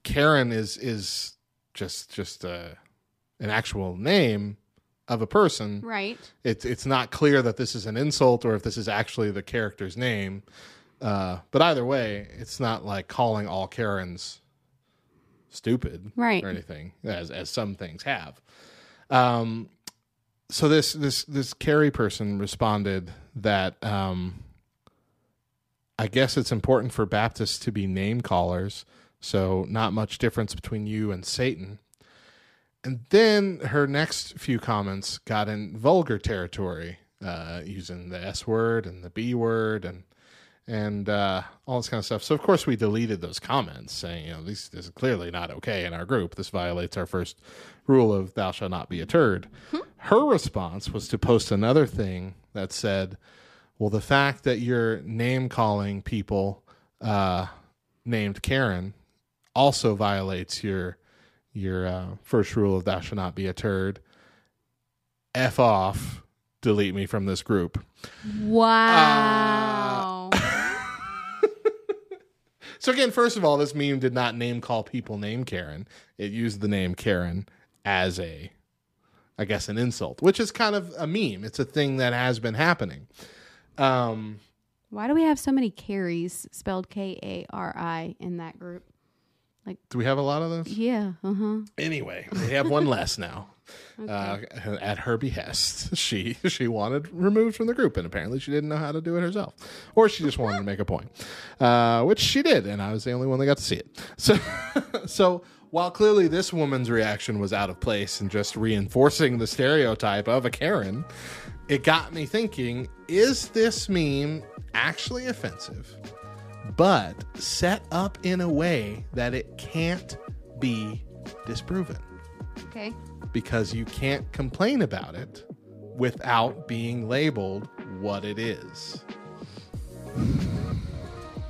Karen is is just just uh, an actual name of a person. Right. It's it's not clear that this is an insult or if this is actually the character's name. Uh, but either way, it's not like calling all Karens stupid, Right. or anything, as as some things have. Um, so this this this Carrie person responded that um, I guess it's important for Baptists to be name callers, so not much difference between you and Satan. And then her next few comments got in vulgar territory, uh, using the S word and the B word and and uh, all this kind of stuff. So of course we deleted those comments, saying you know this, this is clearly not okay in our group. This violates our first rule of "Thou shalt not be a turd." Her response was to post another thing that said, "Well, the fact that you're name calling people uh, named Karen also violates your your uh, first rule of "Thou shalt not be a turd." F off. Delete me from this group. Wow. So again, first of all, this meme did not name call people named Karen. It used the name Karen as a, I guess, an insult, which is kind of a meme. It's a thing that has been happening. Um, Why do we have so many Carries spelled K A R I in that group? Like, do we have a lot of those? Yeah. Uh huh. Anyway, we have one less now. Uh, at her behest, she she wanted removed from the group, and apparently she didn't know how to do it herself, or she just wanted to make a point, uh, which she did, and I was the only one that got to see it. So, so while clearly this woman's reaction was out of place and just reinforcing the stereotype of a Karen, it got me thinking: Is this meme actually offensive, but set up in a way that it can't be disproven? Okay. Because you can't complain about it without being labeled what it is.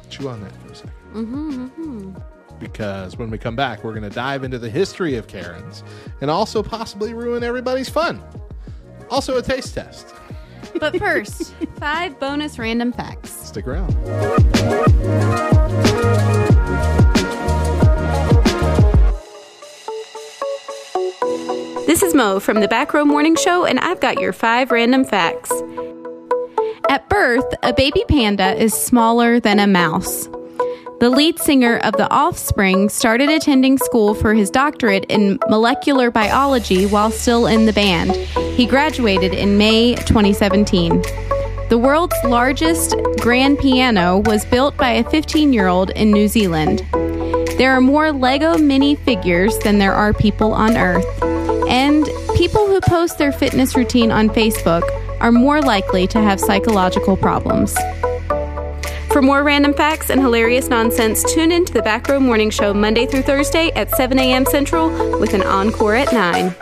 Chew on that for a 2nd Mm-hmm, Because when we come back, we're going to dive into the history of Karens and also possibly ruin everybody's fun. Also, a taste test. But first, five bonus random facts. Stick around. This is Mo from the Back Row Morning Show, and I've got your five random facts. At birth, a baby panda is smaller than a mouse. The lead singer of The Offspring started attending school for his doctorate in molecular biology while still in the band. He graduated in May 2017. The world's largest grand piano was built by a 15 year old in New Zealand. There are more Lego mini figures than there are people on Earth. And people who post their fitness routine on Facebook are more likely to have psychological problems. For more random facts and hilarious nonsense, tune in to the Back Row Morning Show Monday through Thursday at 7 a.m. Central with an encore at 9.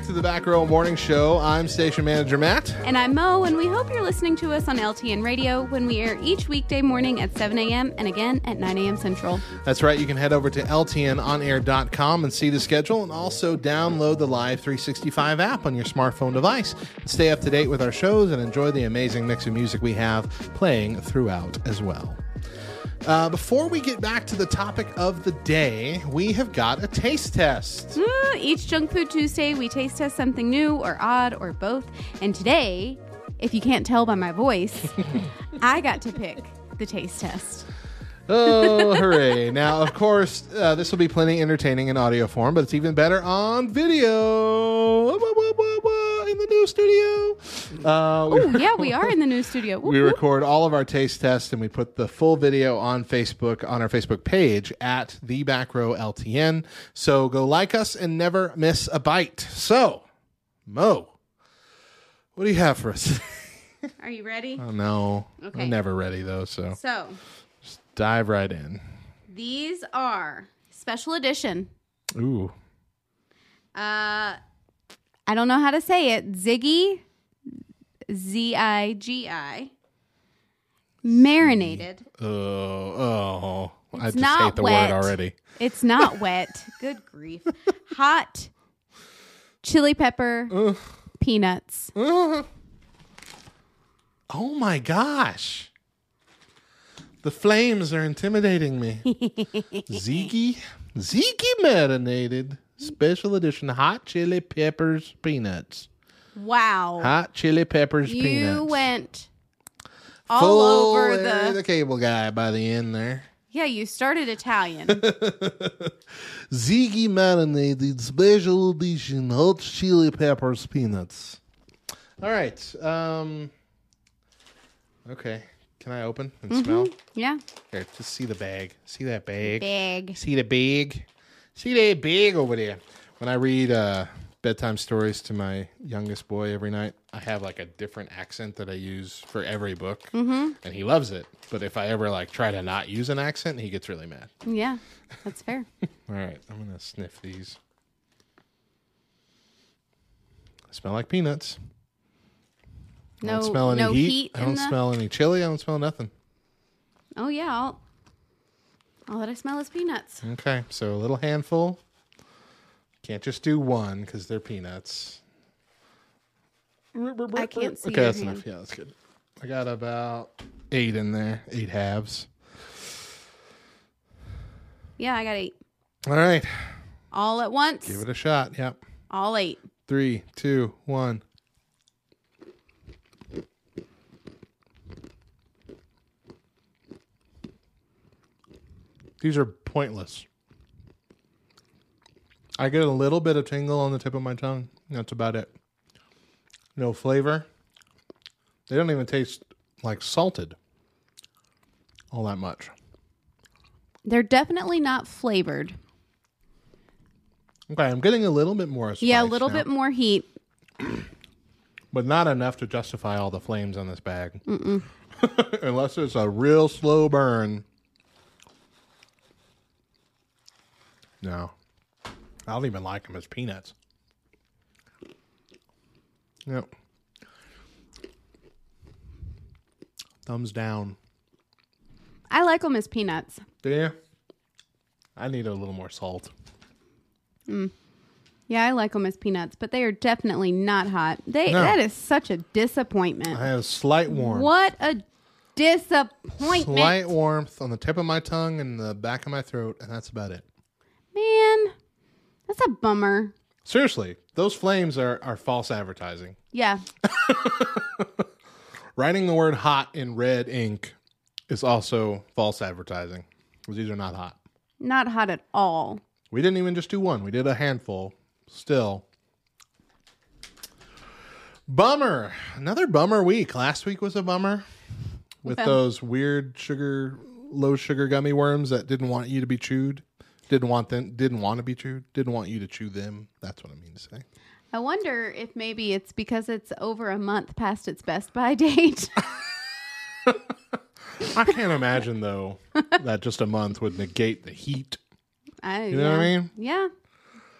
Back to the Back Row Morning Show. I'm station manager Matt. And I'm Mo, and we hope you're listening to us on LTN Radio when we air each weekday morning at 7 a.m. and again at 9 a.m. Central. That's right. You can head over to ltnonair.com and see the schedule and also download the Live 365 app on your smartphone device. Stay up to date with our shows and enjoy the amazing mix of music we have playing throughout as well. Uh, before we get back to the topic of the day, we have got a taste test. Ooh, Each Junk Food Tuesday, we taste test something new or odd or both. And today, if you can't tell by my voice, I got to pick the taste test. Oh, hooray. now, of course, uh, this will be plenty entertaining in audio form, but it's even better on video. In the new studio. Uh, we- Oh, yeah, we are in the new studio. We record all of our taste tests and we put the full video on Facebook on our Facebook page at the back row LTN. So go like us and never miss a bite. So, Mo, what do you have for us? Are you ready? oh no, Okay. I'm never ready though. So So, dive right in. these are special edition. Ooh, Uh, I don't know how to say it. Ziggy, Z I G I, marinated. oh, oh! I It's just not hate the wet. word already. It's not wet. Good grief. Hot chili pepper, peanuts. Oh my gosh. The flames are intimidating me. Ziki, Ziki marinated special edition hot chili peppers peanuts. Wow. Hot chili peppers you peanuts. You went all Full over the. the cable guy by the end there. Yeah, you started Italian. Ziggy marinated special edition hot chili peppers peanuts. All right. Um Okay. Can I open and smell? yeah. Here, just see the bag. See that bag? Big. See the bag? See that bag over there? When I read uh, bedtime stories to my youngest boy every night, I have like a different accent that I use for every book, mm-hmm. and he loves it. But if I ever like try to not use an accent, he gets really mad. Yeah, that's fair. All right, I'm gonna sniff these. Smell like peanuts. I No, don't smell any no heat. heat. I don't the- smell any chili. I don't smell nothing. Oh yeah, all, all that I smell is peanuts. Okay, so a little handful. Can't just do one because they're peanuts. I can't see Okay, that's hand. enough. Yeah, that's good. I got about eight in there, eight halves. Yeah, I got eight. All right, All at once. give it a shot. Yep. all eight. Three, two, one. These are pointless. I get a little bit of tingle on the tip of my tongue. That's about it. No flavor. They don't even taste like salted all that much. They're definitely not flavored. Okay, I'm getting a little bit more spice yeah, a little now, bit more heat. but not enough to justify all the flames on this bag. Unless it's a real slow burn. No. I don't even like them as peanuts. Yep. Thumbs down. I like them as peanuts. Do you? I need a little more salt. Mm. Yeah, I like them as peanuts, but they are definitely not hot. They No. that is such a disappointment. I have slight warmth. What a disappointment, Slight warmth on the tip of my tongue and the back of my throat, and that's about it. Man. That's a bummer. Seriously, those flames are, are false advertising. Yeah, Writing the word hot in red ink is also false advertising because these are not hot. not hot at all. We didn't even just do one, we did a handful. Still. Bummer. Another bummer week. Last week was a bummer with Okay. those weird sugar, low sugar gummy worms that didn't want you to be chewed. Didn't want them, didn't want to be chewed, didn't want you to chew them. That's what I mean to say. I wonder if maybe it's because it's over a month past its best by date. I can't imagine though that just a month would negate the heat. I, You know what I mean? Yeah,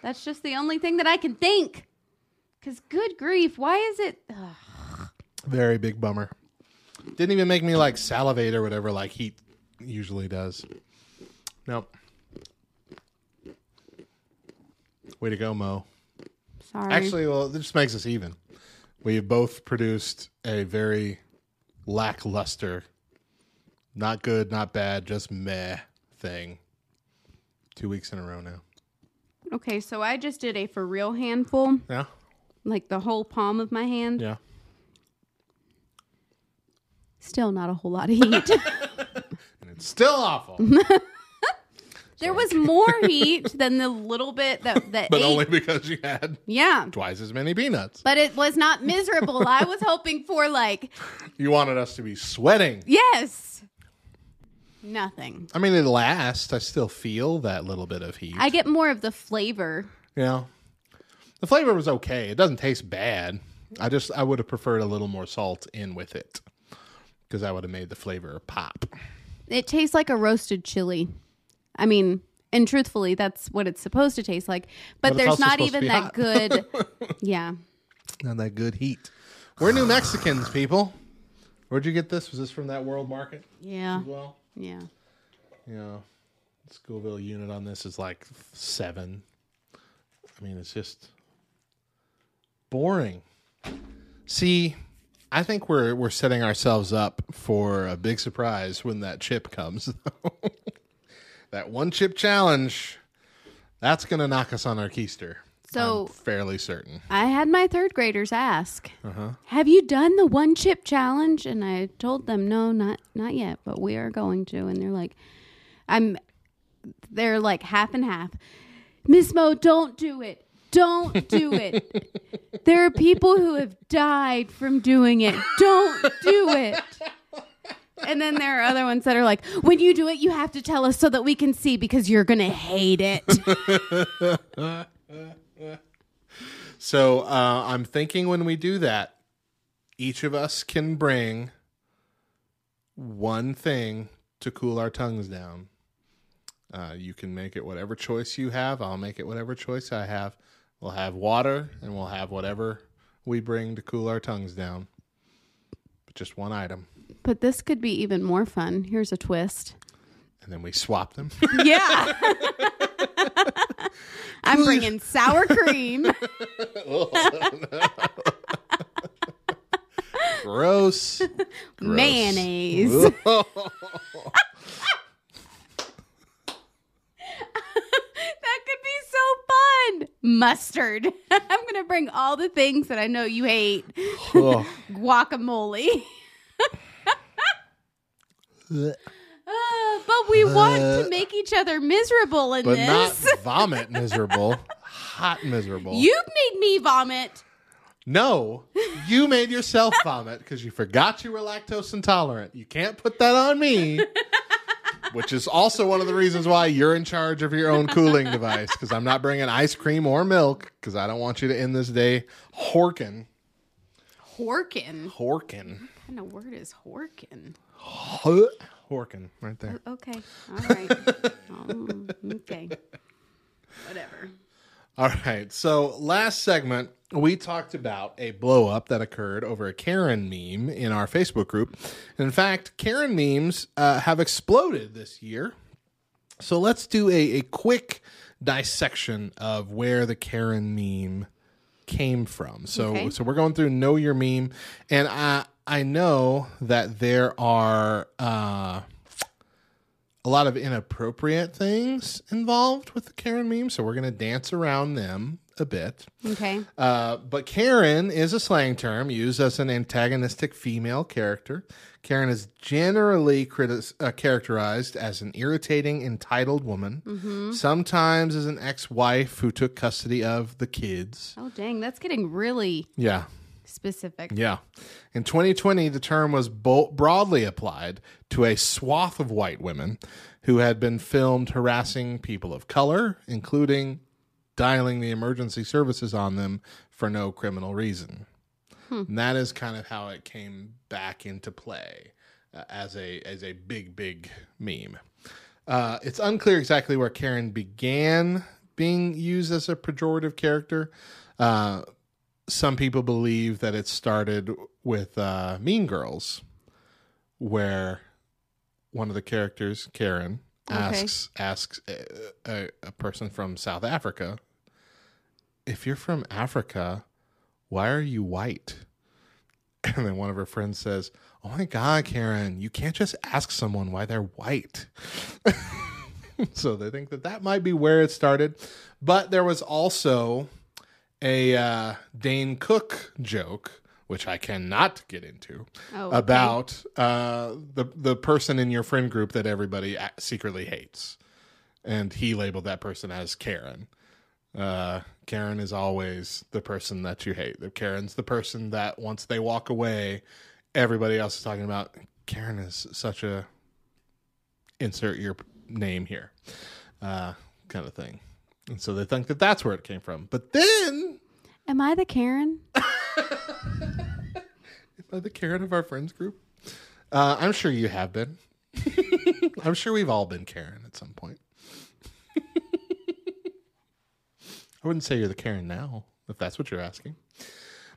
that's just the only thing that I can think. Because good grief, why is it? ugh. Very big bummer. Didn't even make me like salivate or whatever like heat usually does. Nope. Way to go, Mo. sorry. Actually, well, this just makes us even. We have both produced a very lackluster Not good, not bad, just meh thing. Two weeks in a row now. Okay, so I just did a for real handful, Yeah. like the whole palm of my hand. Yeah. Still not a whole lot of heat. And it's still awful. there was more heat than the little bit that that but ate. only because you had yeah. twice as many peanuts. But it was not miserable. I was hoping for like You wanted us to be sweating. yes. Nothing. I mean, it lasts. I still feel that little bit of heat. I get more of the flavor. Yeah. the flavor was okay. It doesn't taste bad. I just I would have preferred a little more salt in with it because I would have made the flavor pop. It tastes like a roasted chili. I mean, and truthfully, that's what it's supposed to taste like. But, But there's not even that hot. good. yeah. Not that good heat. We're New Mexicans, people. Where'd you get this? Was this from that World Market Yeah. as well? Yeah. You know, Scoville unit on this is like seven. I mean, it's just boring. See, I think we're we're setting ourselves up for a big surprise when that chip comes. that one chip challenge, that's gonna knock us on our keister. So- I'm fairly certain. I had my third graders ask, Uh-huh. "Have you done the one chip challenge?" And I told them, "No, not not yet, but we are going to." And they're like, "I'm." They're like half and half. Miss Mo, don't do it. Don't do it. there are people who have died from doing it. Don't do it. And then there are other ones that are like, when you do it, you have to tell us so that we can see because you're going to hate it. So uh, I'm thinking when we do that, each of us can bring one thing to cool our tongues down. Uh, you can make it whatever choice you have. I'll make it whatever choice I have. We'll have water and we'll have whatever we bring to cool our tongues down. But just one item. But this could be even more fun. Here's a twist. And then we swap them. Yeah. I'm bringing sour cream. Oh Gross. Gross. Mayonnaise. that could be so fun. Mustard. I'm going to bring all the things that I know you hate. Oh. Ugh. Guacamole. Uh, but we want to make each other miserable in but not vomit miserable. Hot miserable. you made me vomit. No, you made yourself vomit because you forgot you were lactose intolerant. You can't put that on me. Which is also one of the reasons why you're in charge of your own cooling device because I'm not bringing ice cream or milk because I don't want you to end this day horking. Horkin. Horking. What kind of word is horkin? Horking, right there. Okay. All right. Um, okay. Whatever. All right. So last segment, we talked about a blow up that occurred over a Karen meme in our Facebook group. And in fact, Karen memes uh, have exploded this year. So let's do a, a quick dissection of where the Karen meme came from. So Okay. so we're going through know your meme, and I I know that there are uh, a lot of inappropriate things involved with the Karen meme. So we're gonna dance around them a bit. Okay. Uh, but Karen is a slang term used as an antagonistic female character. Karen is generally uh, characterized as an irritating, entitled woman, sometimes as an ex wife who took custody of the kids. Oh, dang. That's getting really Yeah. Specific. Yeah. In 2020, the term was bo- broadly applied to a swath of white women who had been filmed harassing people of color, including dialing the emergency services on them for no criminal reason. And that is kind of how it came back into play uh, as a as a big big meme. Uh, it's unclear exactly where Karen began being used as a pejorative character. Uh, some people believe that it started with uh, Mean Girls, where one of the characters, Karen, Okay. asks asks a, a, a person from South Africa, "If you're from Africa, why are you white?" And then one of her friends says, Oh my God, Karen, you can't just ask someone why they're white. so they think that that might be where it started. But there was also a uh, Dane Cook joke, which I cannot get into, Oh, okay. about uh, the the person in your friend group that everybody secretly hates, and he labeled that person as Karen. Uh, Karen is always the person that you hate. Karen's the person that once they walk away, everybody else is talking about. Karen is such a insert your name here, uh, kind of thing. And so they think that that's where it came from. But then, Am I the Karen? Am I the Karen of our friends group, uh, I'm sure you have been. I'm sure we've all been Karen at some point. I wouldn't say you're the Karen now, if that's what you're asking.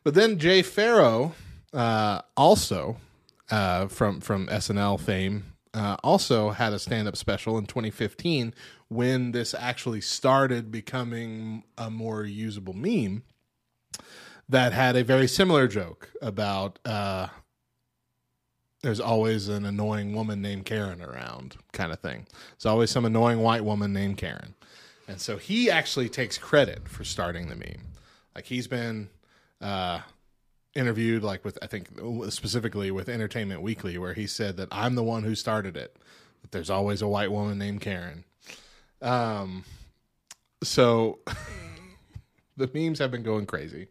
But then Jay Pharoah, uh, also uh, from from SNL fame, uh, also had a stand up special in 2015 when this actually started becoming a more usable meme that had a very similar joke about uh, there's always an annoying woman named Karen around, kind of thing. There's always some annoying white woman named Karen. And so he actually takes credit for starting the meme. Like he's been uh, interviewed, like with I think specifically with Entertainment Weekly, where he said that I'm the one who started it. That there's always a white woman named Karen. Um, so the memes have been going crazy.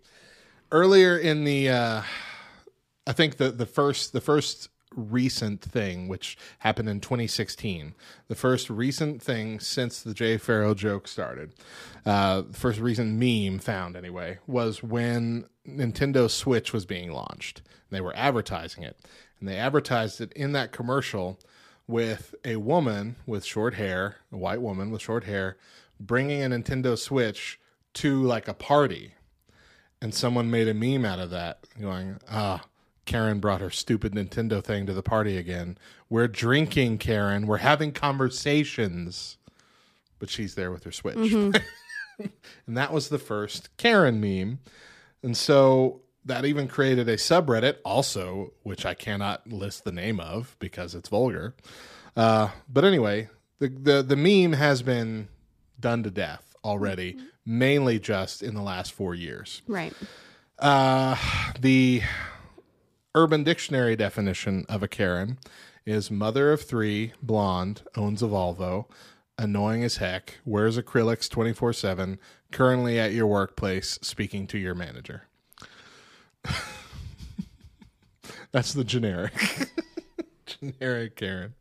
Earlier in the, uh, I think the the first the first recent thing, which happened in 2016, the first recent thing since the Jay Pharoah joke started, uh, the first recent meme found anyway, was when Nintendo Switch was being launched. They were advertising it, and they advertised it in that commercial with a woman with short hair, a white woman with short hair, bringing a Nintendo Switch to like a party. And someone made a meme out of that, going, ah, Karen brought her stupid Nintendo thing to the party again. We're drinking, Karen. We're having conversations. But she's there with her Switch. and that was the first Karen meme. And so that even created a subreddit, also, which I cannot list the name of because it's vulgar. Uh, but anyway, the, the, the meme has been done to death already, mainly just in the last four years. Right. Uh, the Urban Dictionary definition of a Karen is mother of three, blonde, owns a Volvo, annoying as heck, wears acrylics 24 7, currently at your workplace, speaking to your manager. That's the generic. generic Karen.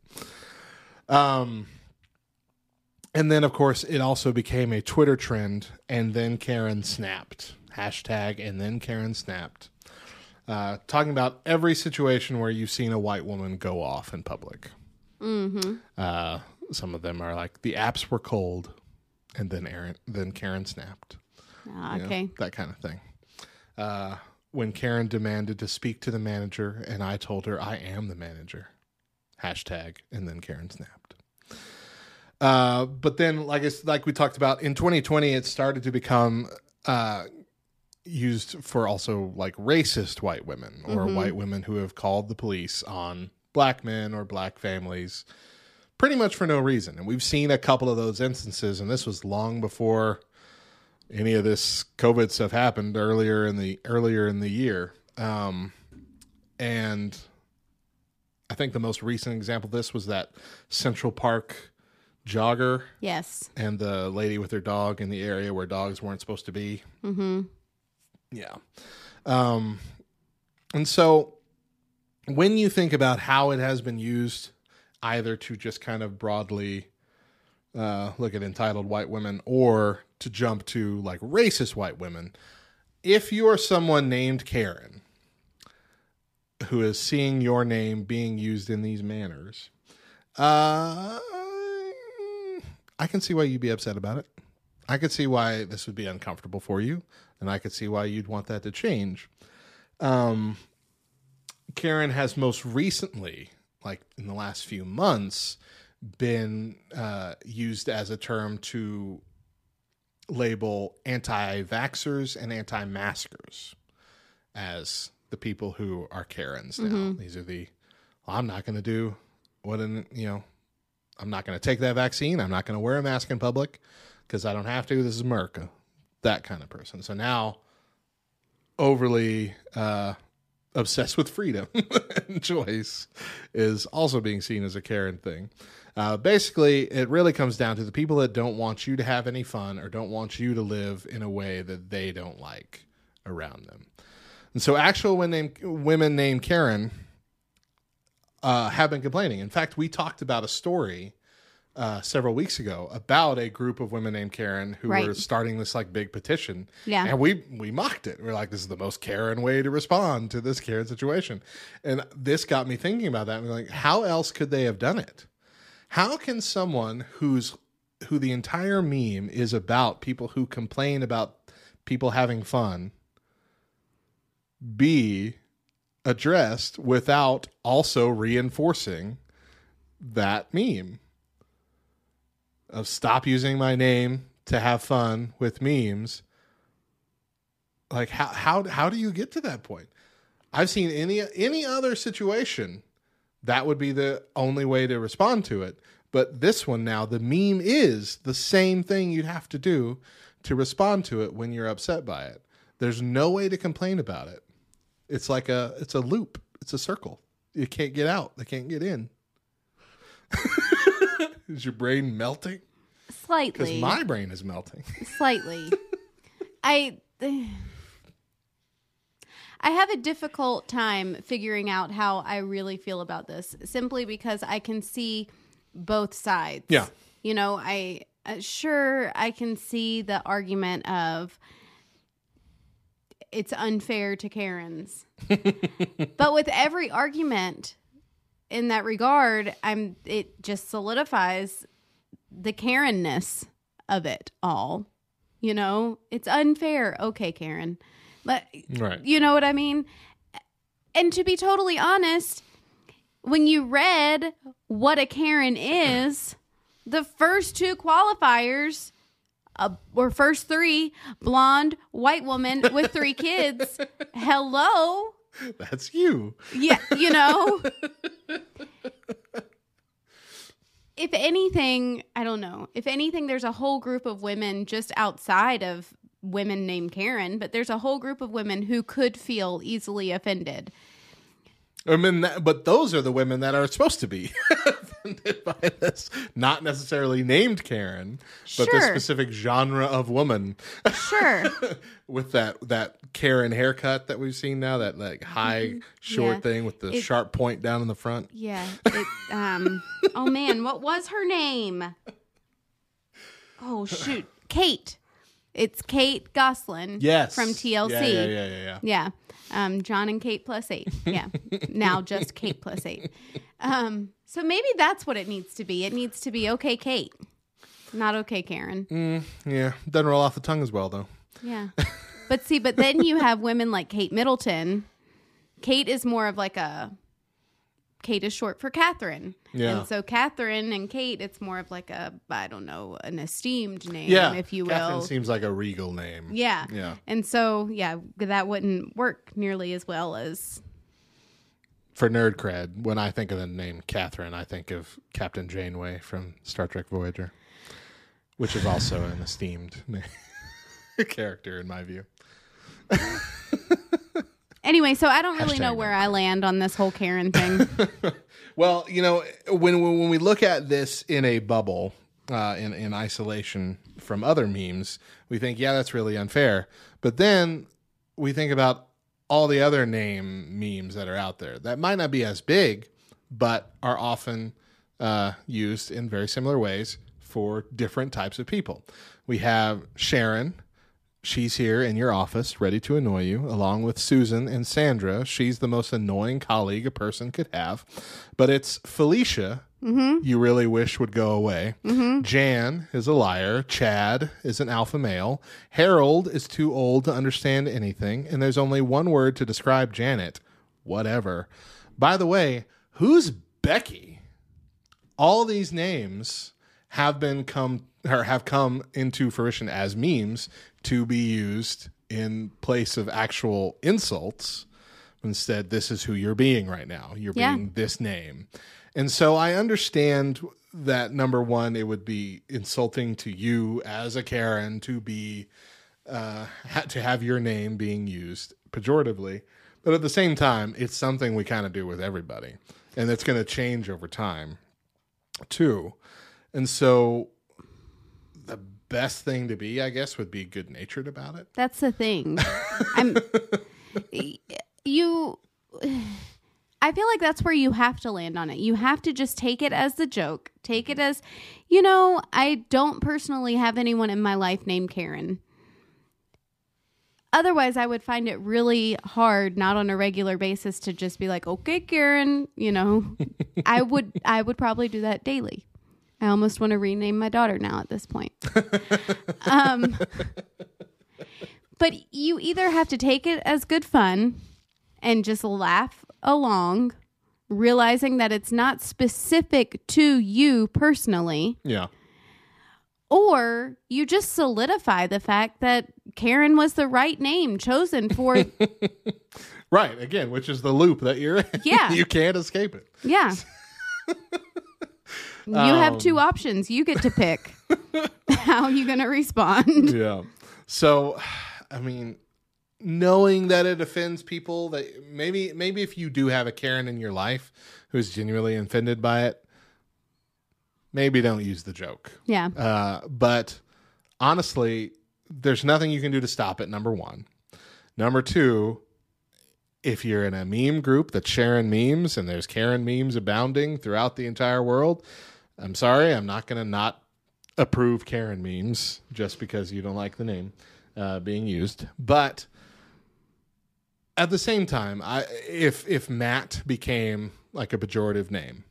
Um, and then, of course, it also became a Twitter trend, and then Karen snapped. Hashtag, and then Karen snapped. Uh, talking about every situation where you've seen a white woman go off in public. Mm-hmm. Uh, some of them are like, the apps were cold, and then Aaron, then Karen snapped. Ah, You know, okay. that kind of thing. Uh, when Karen demanded to speak to the manager, and I told her I am the manager. Hashtag, and then Karen snapped. Uh, but then, like like we talked about in 2020, it started to become uh, used for also like racist white women or Mhm. white women who have called the police on black men or black families, pretty much for no reason. And we've seen a couple of those instances, and this was long before any of this COVID stuff happened earlier in the earlier in the year. Um, and I think the most recent example of this was that Central Park jogger Yes. and the lady with her dog in the area where dogs weren't supposed to be. Mm-hmm. Yeah. Um, and so when you think about how it has been used, either to just kind of broadly uh, look at entitled white women or to jump to like racist white women, if you are someone named Karen who is seeing your name being used in these manners, uh, I can see why you'd be upset about it. I could see why this would be uncomfortable for you, and I could see why you'd want that to change. Um, Karen has most recently, like in the last few months, been uh, used as a term to label anti vaxxers and anti maskers as the people who are Karens now. These are the I'm not going to do what an you know I'm not going to take that vaccine. I'm not going to wear a mask in public because I don't have to. This is America. That kind of person. So now overly uh, obsessed with freedom and choice is also being seen as a Karen thing. Uh, basically, it really comes down to the people that don't want you to have any fun or don't want you to live in a way that they don't like around them. And so, actual women named, women named Karen uh, have been complaining. In fact, we talked about a story uh, several weeks ago about a group of women named Karen who Right. were starting this like big petition. Yeah. and we we mocked it. We are like, this is the most Karen way to respond to this Karen situation, and this got me thinking about that. And like, how else could they have done it? How can someone who's who the entire meme is about people who complain about people having fun be addressed without also reinforcing that meme? Of stop using my name to have fun with memes. Like how how how do you get to that point? I've seen any any other situation that would be the only way to respond to it. But this one now the meme is the same thing you'd have to do to respond to it when you're upset by it. There's no way to complain about it. It's like a it's a loop. It's a circle. You can't get out. They can't get in. Is your brain melting? Slightly. because my brain is melting. Slightly. I I have a difficult time figuring out how I really feel about this simply because I can see both sides. Yeah. You know, I uh, sure I can see the argument of it's unfair to Karens. but with every argument in that regard, I'm it just solidifies the Karenness of it all. You know, it's unfair. Okay, Karen. But right you know what I mean? And to be totally honest, when you read what a Karen is, the first two qualifiers uh, or first three blonde white woman with three kids. Hello. that's you Yeah, you know. if anything, I don't know. If anything, there's a whole group of women just outside of women named Karen, but there's a whole group of women who could feel easily offended. I mean, that, but those are the women that are supposed to be offended by this, not necessarily named Karen, but Sure. specific genre of woman Sure. with that that Karen haircut that we've seen now, that like high short Yeah. thing with the It- sharp point down in the front. yeah. It, um. Oh man, what was her name? Oh shoot, Kate. It's Kate Gosselin. Yes, from TLC. Yeah, yeah, yeah, yeah. yeah. Yeah. Um, Jon and Kate plus eight. Yeah. now just Kate plus eight. Um, so maybe that's what it needs to be. It needs to be okay, Kate. Not okay, Karen. Yeah, doesn't roll off the tongue as well though. Yeah. But see, but then you have women like Kate Middleton. Kate is more of like a Kate is short for Catherine. Yeah. And so Catherine and Kate, it's more of like a I don't know, an esteemed name, Yeah, if you Catherine will. seems like a regal name. yeah. Yeah. And so yeah, that wouldn't work nearly as well as For nerd cred, when I think of the name Catherine, I think of Captain Janeway from Star Trek Voyager, which is also an esteemed name. character in my view. Anyway, so I don't really Hashtag know where I land on this whole Karen thing. Well, you know, when when we look at this in a bubble, uh, in in isolation from other memes, we think, yeah, that's really unfair. But then we think about all the other name memes that are out there that might not be as big, but are often uh, used in very similar ways for different types of people. We have Sharon. She's here in your office, ready to annoy you, along with Susan and Sandra. She's the most annoying colleague a person could have. But it's Felicia, mm-hmm. you really wish would go away. Mm-hmm. Jan is a liar. Chad is an alpha male. Harold is too old to understand anything. And there's only one word to describe Janet whatever. By the way, who's Becky? all these names have been come or have come into fruition as memes to be used in place of actual insults Instead, this is who you're being right now. You're Yeah. being this name. And so I understand that number one, it would be insulting to you as a Karen to be uh, ha- to have your name being used pejoratively. But at the same time, it's something we kind of do with everybody, and it's going to change over time, too. And so, best thing to be, I guess, would be good natured about it. That's the thing. I'm you I feel like that's where you have to land on it. You have to just take it as the joke. Take it mm-hmm. as, you know, I don't personally have anyone in my life named Karen. Otherwise, I would find it really hard, not on a regular basis, to just be like, "Okay, Karen," you know. I would, I would probably do that daily. I almost want to rename my daughter now at this point. um, but you either have to take it as good fun and just laugh along, realizing that it's not specific to you personally, Yeah. or you just solidify the fact that Karen was the right name chosen for. Right. Again, which is the loop that you're in. Yeah. you can't escape it. yeah. You have two options. You get to pick how you going to respond. yeah. So, I mean, knowing that it offends people, that maybe maybe if you do have a Karen in your life who's genuinely offended by it, maybe don't use the joke. Yeah. Uh, but honestly, there's nothing you can do to stop it. Number one. Number two, if you're in a meme group that's sharing memes and there's Karen memes abounding throughout the entire world, I'm sorry, I'm not going to not approve Karen memes just because you don't like the name uh, being used. But at the same time, I if if Matt became like a pejorative name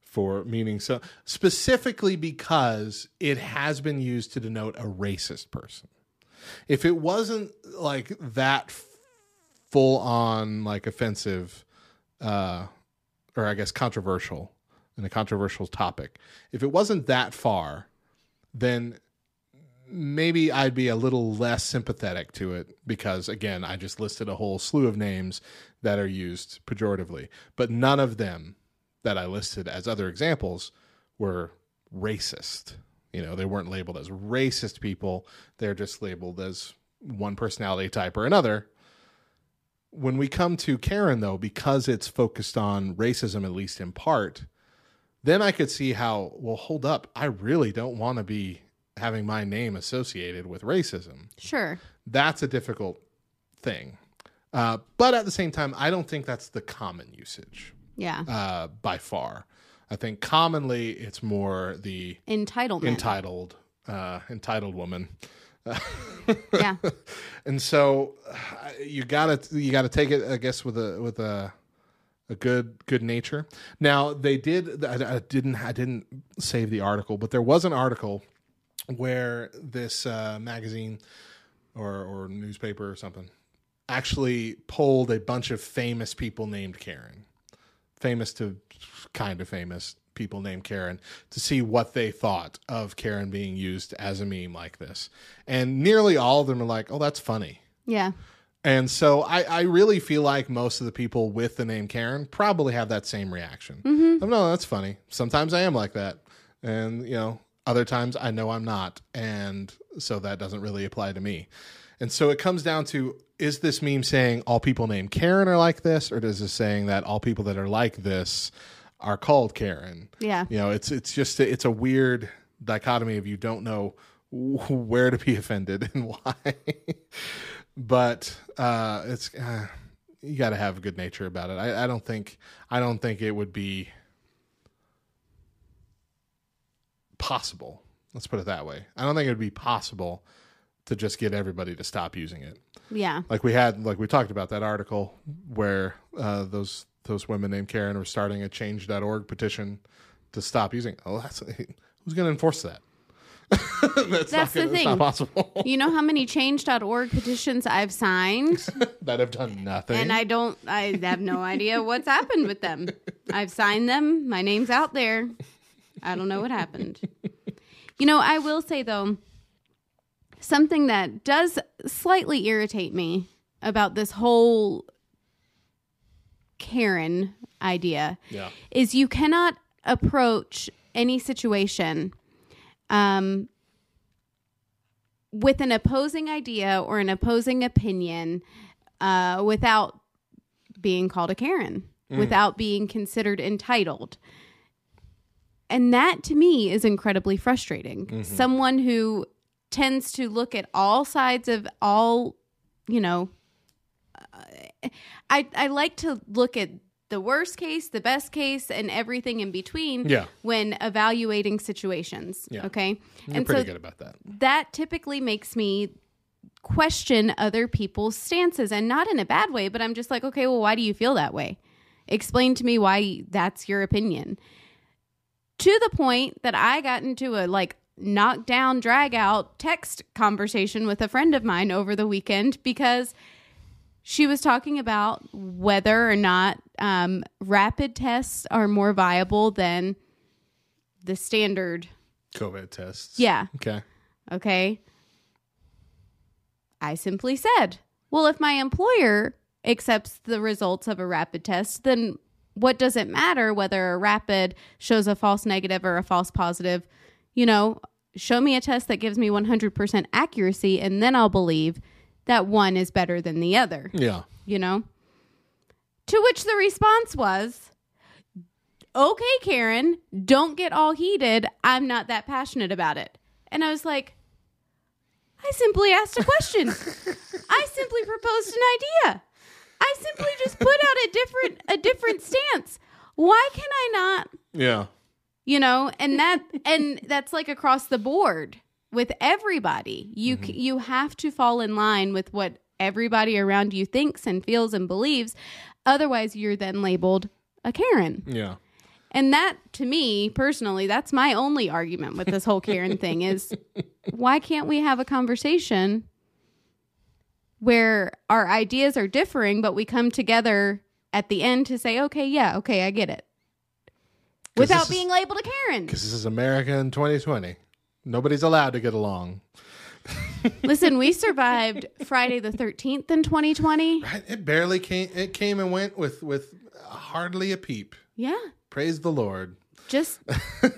for meaning so specifically because it has been used to denote a racist person. If it wasn't like that full on like offensive uh or I guess controversial a controversial topic. If it wasn't that far, then maybe I'd be a little less sympathetic to it because again, I just listed a whole slew of names that are used pejoratively, but none of them that I listed as other examples were racist. You know, they weren't labeled as racist people. They're just labeled as one personality type or another. When we come to Karen, though, because it's focused on racism, at least in part, then I could see how, well, hold up. I really don't want to be having my name associated with racism. Sure. That's a difficult thing. Uh, but at the same time, I don't think that's the common usage Yeah. uh, by far. I think commonly it's more the Entitlement. entitled, uh, entitled woman. yeah. and so uh, you gotta you gotta take it, I guess, with a with a a good good nature. Now they did. I, I didn't I didn't save the article, but there was an article where this uh, magazine or or newspaper or something actually polled a bunch of famous people named Karen, famous to kind of famous people named Karen, to see what they thought of Karen being used as a meme like this. And nearly all of them are like, "Oh, that's funny." Yeah. And so I, I really feel like most of the people with the name Karen probably have that same reaction. Mhm. Oh, no, that's funny. Sometimes I am like that. And, you know, other times I know I'm not. And so that doesn't really apply to me. And so it comes down to is this meme saying all people named Karen are like this, or does it saying that all people that are like this are called Karen? Yeah. You know, it's it's just it's a weird dichotomy of you don't know where to be offended and why. But uh, it's uh, you got to have a good nature about it. I, I don't think I don't think it would be possible. Let's put it that way. I don't think it would be possible to just get everybody to stop using it. Yeah. Like we had, like we talked about that article where uh, those those women named Karen were starting a Change.org petition to stop using. It. Oh, that's who's going to enforce that? that's That's the thing. It's not possible. You know how many change.org petitions I've signed? that have done nothing. and I don't, I have no idea what's happened with them. I've signed them. My name's out there. I don't know what happened. You know, I will say though, something that does slightly irritate me about this whole Karen idea Yeah. is you cannot approach any situation um, with an opposing idea or an opposing opinion uh, without being called a Karen, without being considered entitled. And that to me is incredibly frustrating. Someone who tends to look at all sides of all, you know, uh, I I like to look at the worst case, the best case, and everything in between Yeah. when evaluating situations. Yeah. Okay. You're pretty good about that. that typically makes me question other people's stances and not in a bad way, but I'm just like, okay, well, why do you feel that way? Explain to me why that's your opinion. To the point that I got into a like knockdown, drag out text conversation with a friend of mine over the weekend because she was talking about whether or not um, rapid tests are more viable than the standard. COVID tests. Yeah. Okay. Okay. I simply said, well, if my employer accepts the results of a rapid test, then what does it matter whether a rapid shows a false negative or a false positive? You know, show me a test that gives me 100% accuracy, and then I'll believe that one is better than the other, Yeah. you know? To which the response was, okay, Karen, don't get all heated. I'm not that passionate about it. And I was like, I simply asked a question. I simply proposed an idea. I simply just put out a different a different stance. Why can I not, Yeah. you know, and that and that's like across the board with everybody. You mm-hmm. c you have to fall in line with what everybody around you thinks and feels and believes. Otherwise, you're then labeled a Karen. Yeah. And that, to me personally, that's my only argument with this whole Karen thing is why can't we have a conversation where our ideas are differing, but we come together at the end to say, okay, yeah, okay, I get it. Without this is- being labeled a Karen. Because this is America in 2020. Nobody's allowed to get along. Listen, we survived Friday the 13th in 2020. Right? It barely came. It came and went with with hardly a peep. Yeah. Praise the Lord. Just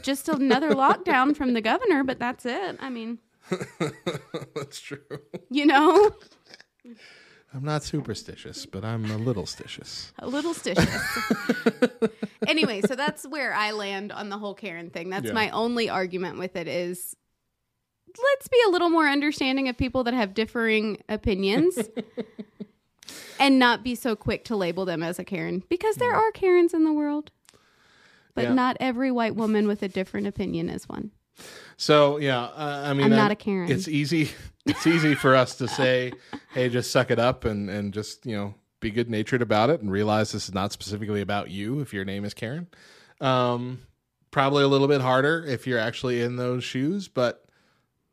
just another lockdown from the governor, but that's it. I mean, That's true. you know, I'm not superstitious, but I'm a little stitious. a little stitious. anyway, so that's where I land on the whole Karen thing. That's Yeah. my only argument with it is let's be a little more understanding of people that have differing opinions and not be so quick to label them as a Karen because there are Karens in the world. But Yeah. not every white woman with a different opinion is one. So yeah, uh, I mean, I'm not a Karen. It's easy. It's easy for us to say, "Hey, just suck it up and and just you know be good natured about it and realize this is not specifically about you if your name is Karen." Um, probably a little bit harder if you're actually in those shoes, but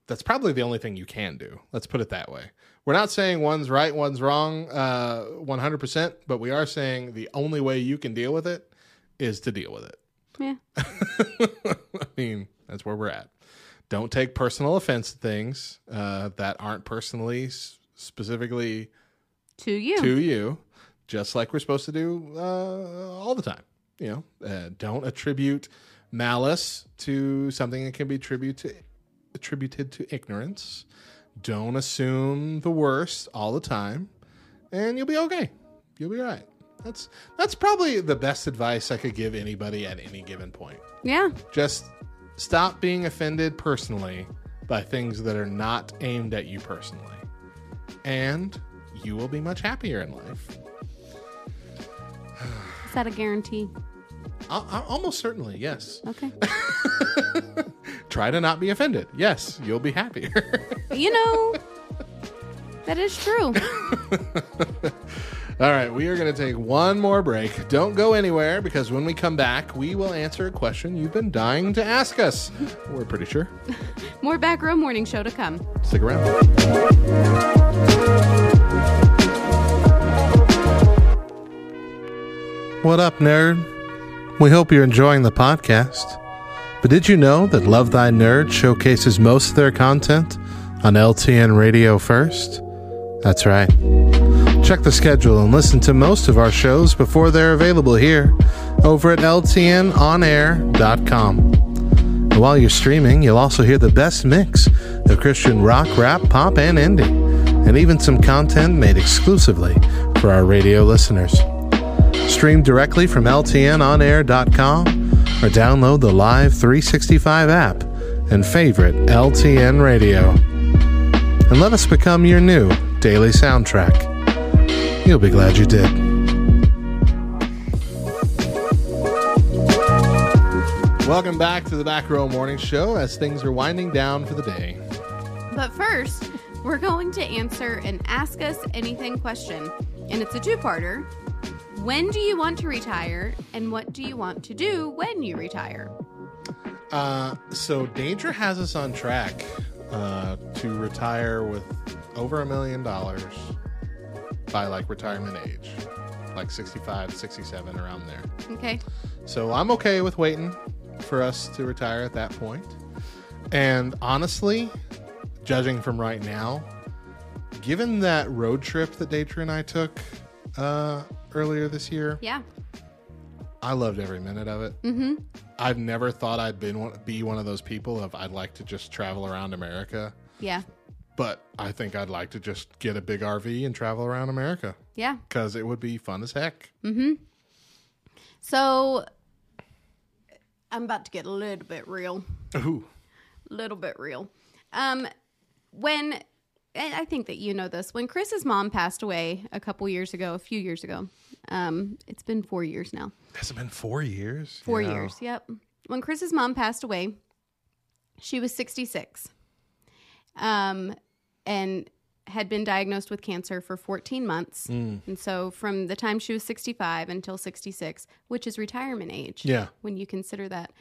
that's probably the only thing you can do. Let's put it that way. We're not saying one's right, one's wrong, uh, 100%, but we are saying the only way you can deal with it is to deal with it. Yeah. I mean, that's where we're at. Don't take personal offense to things uh, that aren't personally specifically To you. to you, just like we're supposed to do uh, all the time. You know, uh, don't attribute malice to something that can be attributed to, attributed to ignorance. Don't assume the worst all the time, and you'll be okay. You'll be all right. That's that's probably the best advice I could give anybody at any given point yeah. just stop being offended personally by things that are not aimed at you personally and you will be much happier in life Is that a guarantee? I, I, almost certainly yes Okay. try to not be offended yes you'll be happier you know, that is true. all right we are going to take one more break don't go anywhere because when we come back we will answer a question you've been dying to ask us we're pretty sure More back row morning show to come. stick around What up, nerd? We hope you're enjoying the podcast. But did you know that Love Thy Nerd showcases most of their content on LTN Radio first? That's right. Check the schedule and listen to most of our shows before they're available here over at ltnonair.com. And while you're streaming, you'll also hear the best mix of Christian rock, rap, pop, and indie, and even some content made exclusively for our radio listeners. Stream directly from ltnonair.com or download the Live 365 app and favorite LTN radio. And let us become your new daily soundtrack. You'll be glad you did. Welcome back to the Back Row Morning Show as things are winding down for the day. But first, we're going to answer an Ask Us Anything question. And it's a two parter. When do you want to retire? And what do you want to do when you retire? Uh, so Danger has us on track uh, to retire with over a million dollars by like retirement age, like 65, 67, around there. Okay. So I'm okay with waiting for us to retire at that point. And honestly, judging from right now, given that road trip that Deidre and I took uh, earlier this year, Yeah. I loved every minute of it. Mm-hmm. I've never thought I'd been one, be one of those people of I'd like to just travel around America, Yeah. but I think I'd like to just get a big RV and travel around America Yeah. because it would be fun as heck. Mm-hmm. So I'm about to get a little bit real. Ooh, little bit real. Um, when I think that you know this, when Chris's mom passed away a couple years ago, a few years ago, um, it's been four years now. has it been four years? Four Yeah. years, yep. When Chris's mom passed away, she was 66, um, and had been diagnosed with cancer for 14 months. Mm. And so, from the time she was 65 until 66, which is retirement age, Yeah. when you consider that,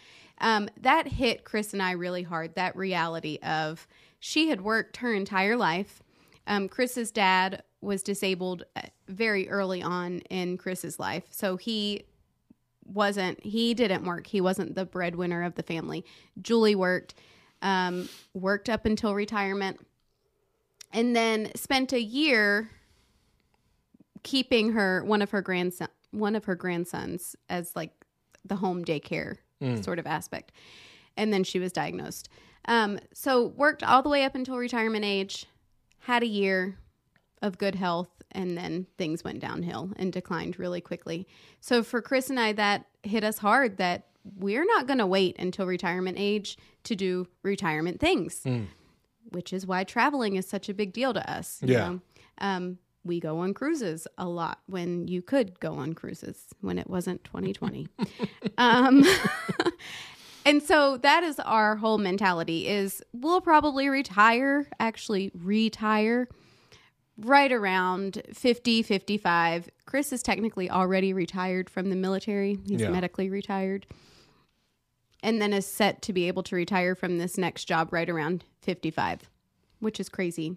um, that hit Chris and I really hard. That reality of she had worked her entire life. Um, Chris's dad was disabled uh, very early on in Chris's life, so he wasn't he didn't work. He wasn't the breadwinner of the family. Julie worked um, worked up until retirement and then spent a year keeping her one of her grandson one of her grandsons as like the home daycare Mm. sort of aspect. And then she was diagnosed um, so worked all the way up until retirement age had a year of good health and then things went downhill and declined really quickly. So for Chris and I that hit us hard that we're not going to wait until retirement age to do retirement things. Mm. Which is why traveling is such a big deal to us. you Yeah. know? Um, we go on cruises a lot when you could go on cruises when it wasn't 2020. um, and so that is our whole mentality is we'll probably retire, actually retire right around 50, 55. Chris is technically already retired from the military. He's Yeah. medically retired. And then is set to be able to retire from this next job right around 55, which is crazy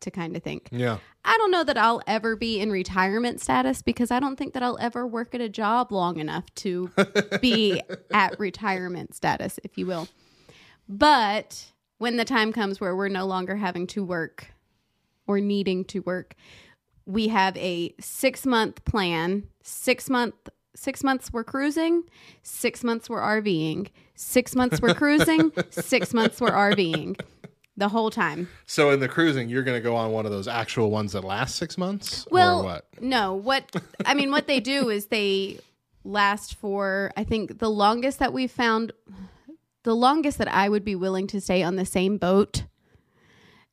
to kind of think. Yeah. I don't know that I'll ever be in retirement status because I don't think that I'll ever work at a job long enough to be at retirement status, if you will. But when the time comes where we're no longer having to work or needing to work, we have a six month plan. Six month, six months we're cruising, six months we're RVing, six months we're cruising, six months we're RVing the whole time. So in the cruising, you're going to go on one of those actual ones that last six months, Well, or what? no. What I mean, what they do is they last for. I think the longest that we've found, the longest that I would be willing to stay on the same boat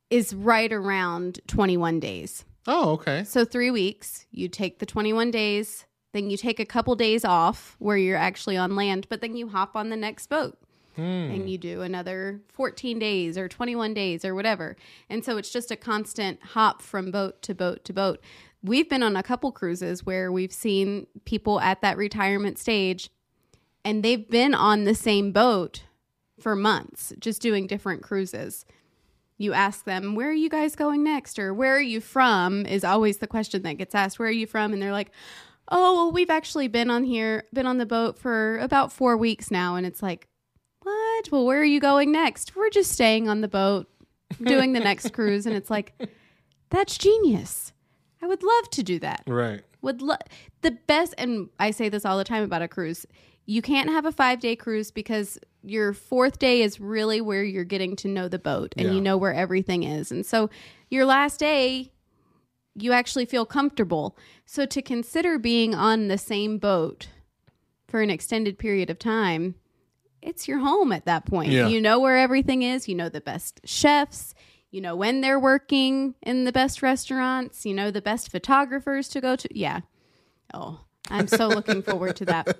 is right around 21 days. Oh, okay. So three weeks. You take the 21 days, then you take a couple days off where you're actually on land, but then you hop on the next boat Hmm. and you do another 14 days or 21 days or whatever. And so it's just a constant hop from boat to boat to boat. We've been on a couple cruises where we've seen people at that retirement stage and they've been on the same boat for months, just doing different cruises. You ask them, Where are you guys going next? Or where are you from? is always the question that gets asked. Where are you from? And they're like, Oh, well, we've actually been on here, been on the boat for about four weeks now. And it's like, what? Well, where are you going next? We're just staying on the boat, doing the next cruise. And it's like, that's genius. I would love to do that. Right. Would lo- the best, and I say this all the time about a cruise. You can't have a five day cruise because your fourth day is really where you're getting to know the boat and Yeah. you know where everything is. And so your last day, you actually feel comfortable. So to consider being on the same boat for an extended period of time, it's your home at that point. Yeah. You know where everything is, you know the best chefs, you know when they're working in the best restaurants, you know the best photographers to go to. Yeah. Oh, I'm so looking forward to that.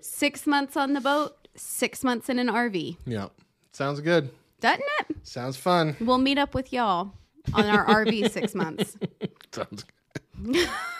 Six months on the boat, six months in an RV. Yeah. Sounds good. Doesn't it? Sounds fun. We'll meet up with y'all on our RV six months. Sounds good.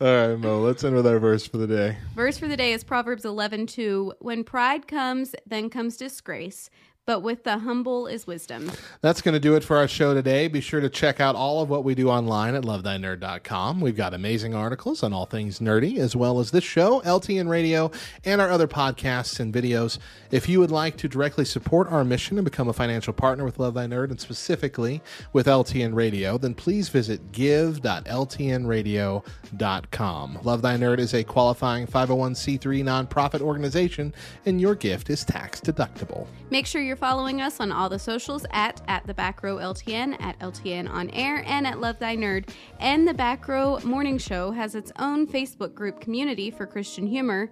All right, Mo, let's end with our verse for the day. Verse for the day is Proverbs 11 2. When pride comes, then comes disgrace, but with the humble is wisdom. That's going to do it for our show today. Be sure to check out all of what we do online at lovethynerd.com. We've got amazing articles on all things nerdy, as well as this show, LTN Radio, and our other podcasts and videos. If you would like to directly support our mission and become a financial partner with Love Thy Nerd, and specifically with LTN Radio, then please visit give.ltnradio.com. Love Thy Nerd is a qualifying 501c3 nonprofit organization, and your gift is tax deductible. Make sure you're following us on all the socials at at the back row LTN, at LTN on air, and at Love Thy Nerd. And the Back Row Morning Show has its own Facebook group community for Christian humor.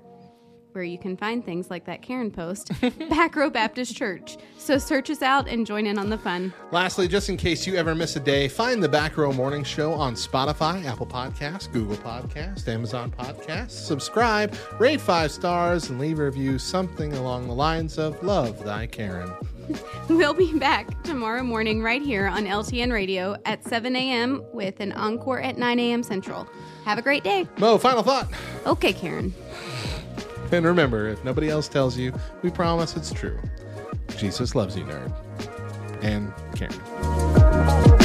Where you can find things like that Karen post, Back Row Baptist Church. So search us out and join in on the fun. Lastly, just in case you ever miss a day, find the Back Row Morning Show on Spotify, Apple Podcasts, Google Podcasts, Amazon Podcasts. Subscribe, rate five stars, and leave a review something along the lines of Love Thy Karen. We'll be back tomorrow morning right here on LTN Radio at 7 a.m. with an encore at 9 a.m. Central. Have a great day. Mo, final thought. Okay, Karen. And remember, if nobody else tells you, we promise it's true. Jesus loves you, nerd. And Karen.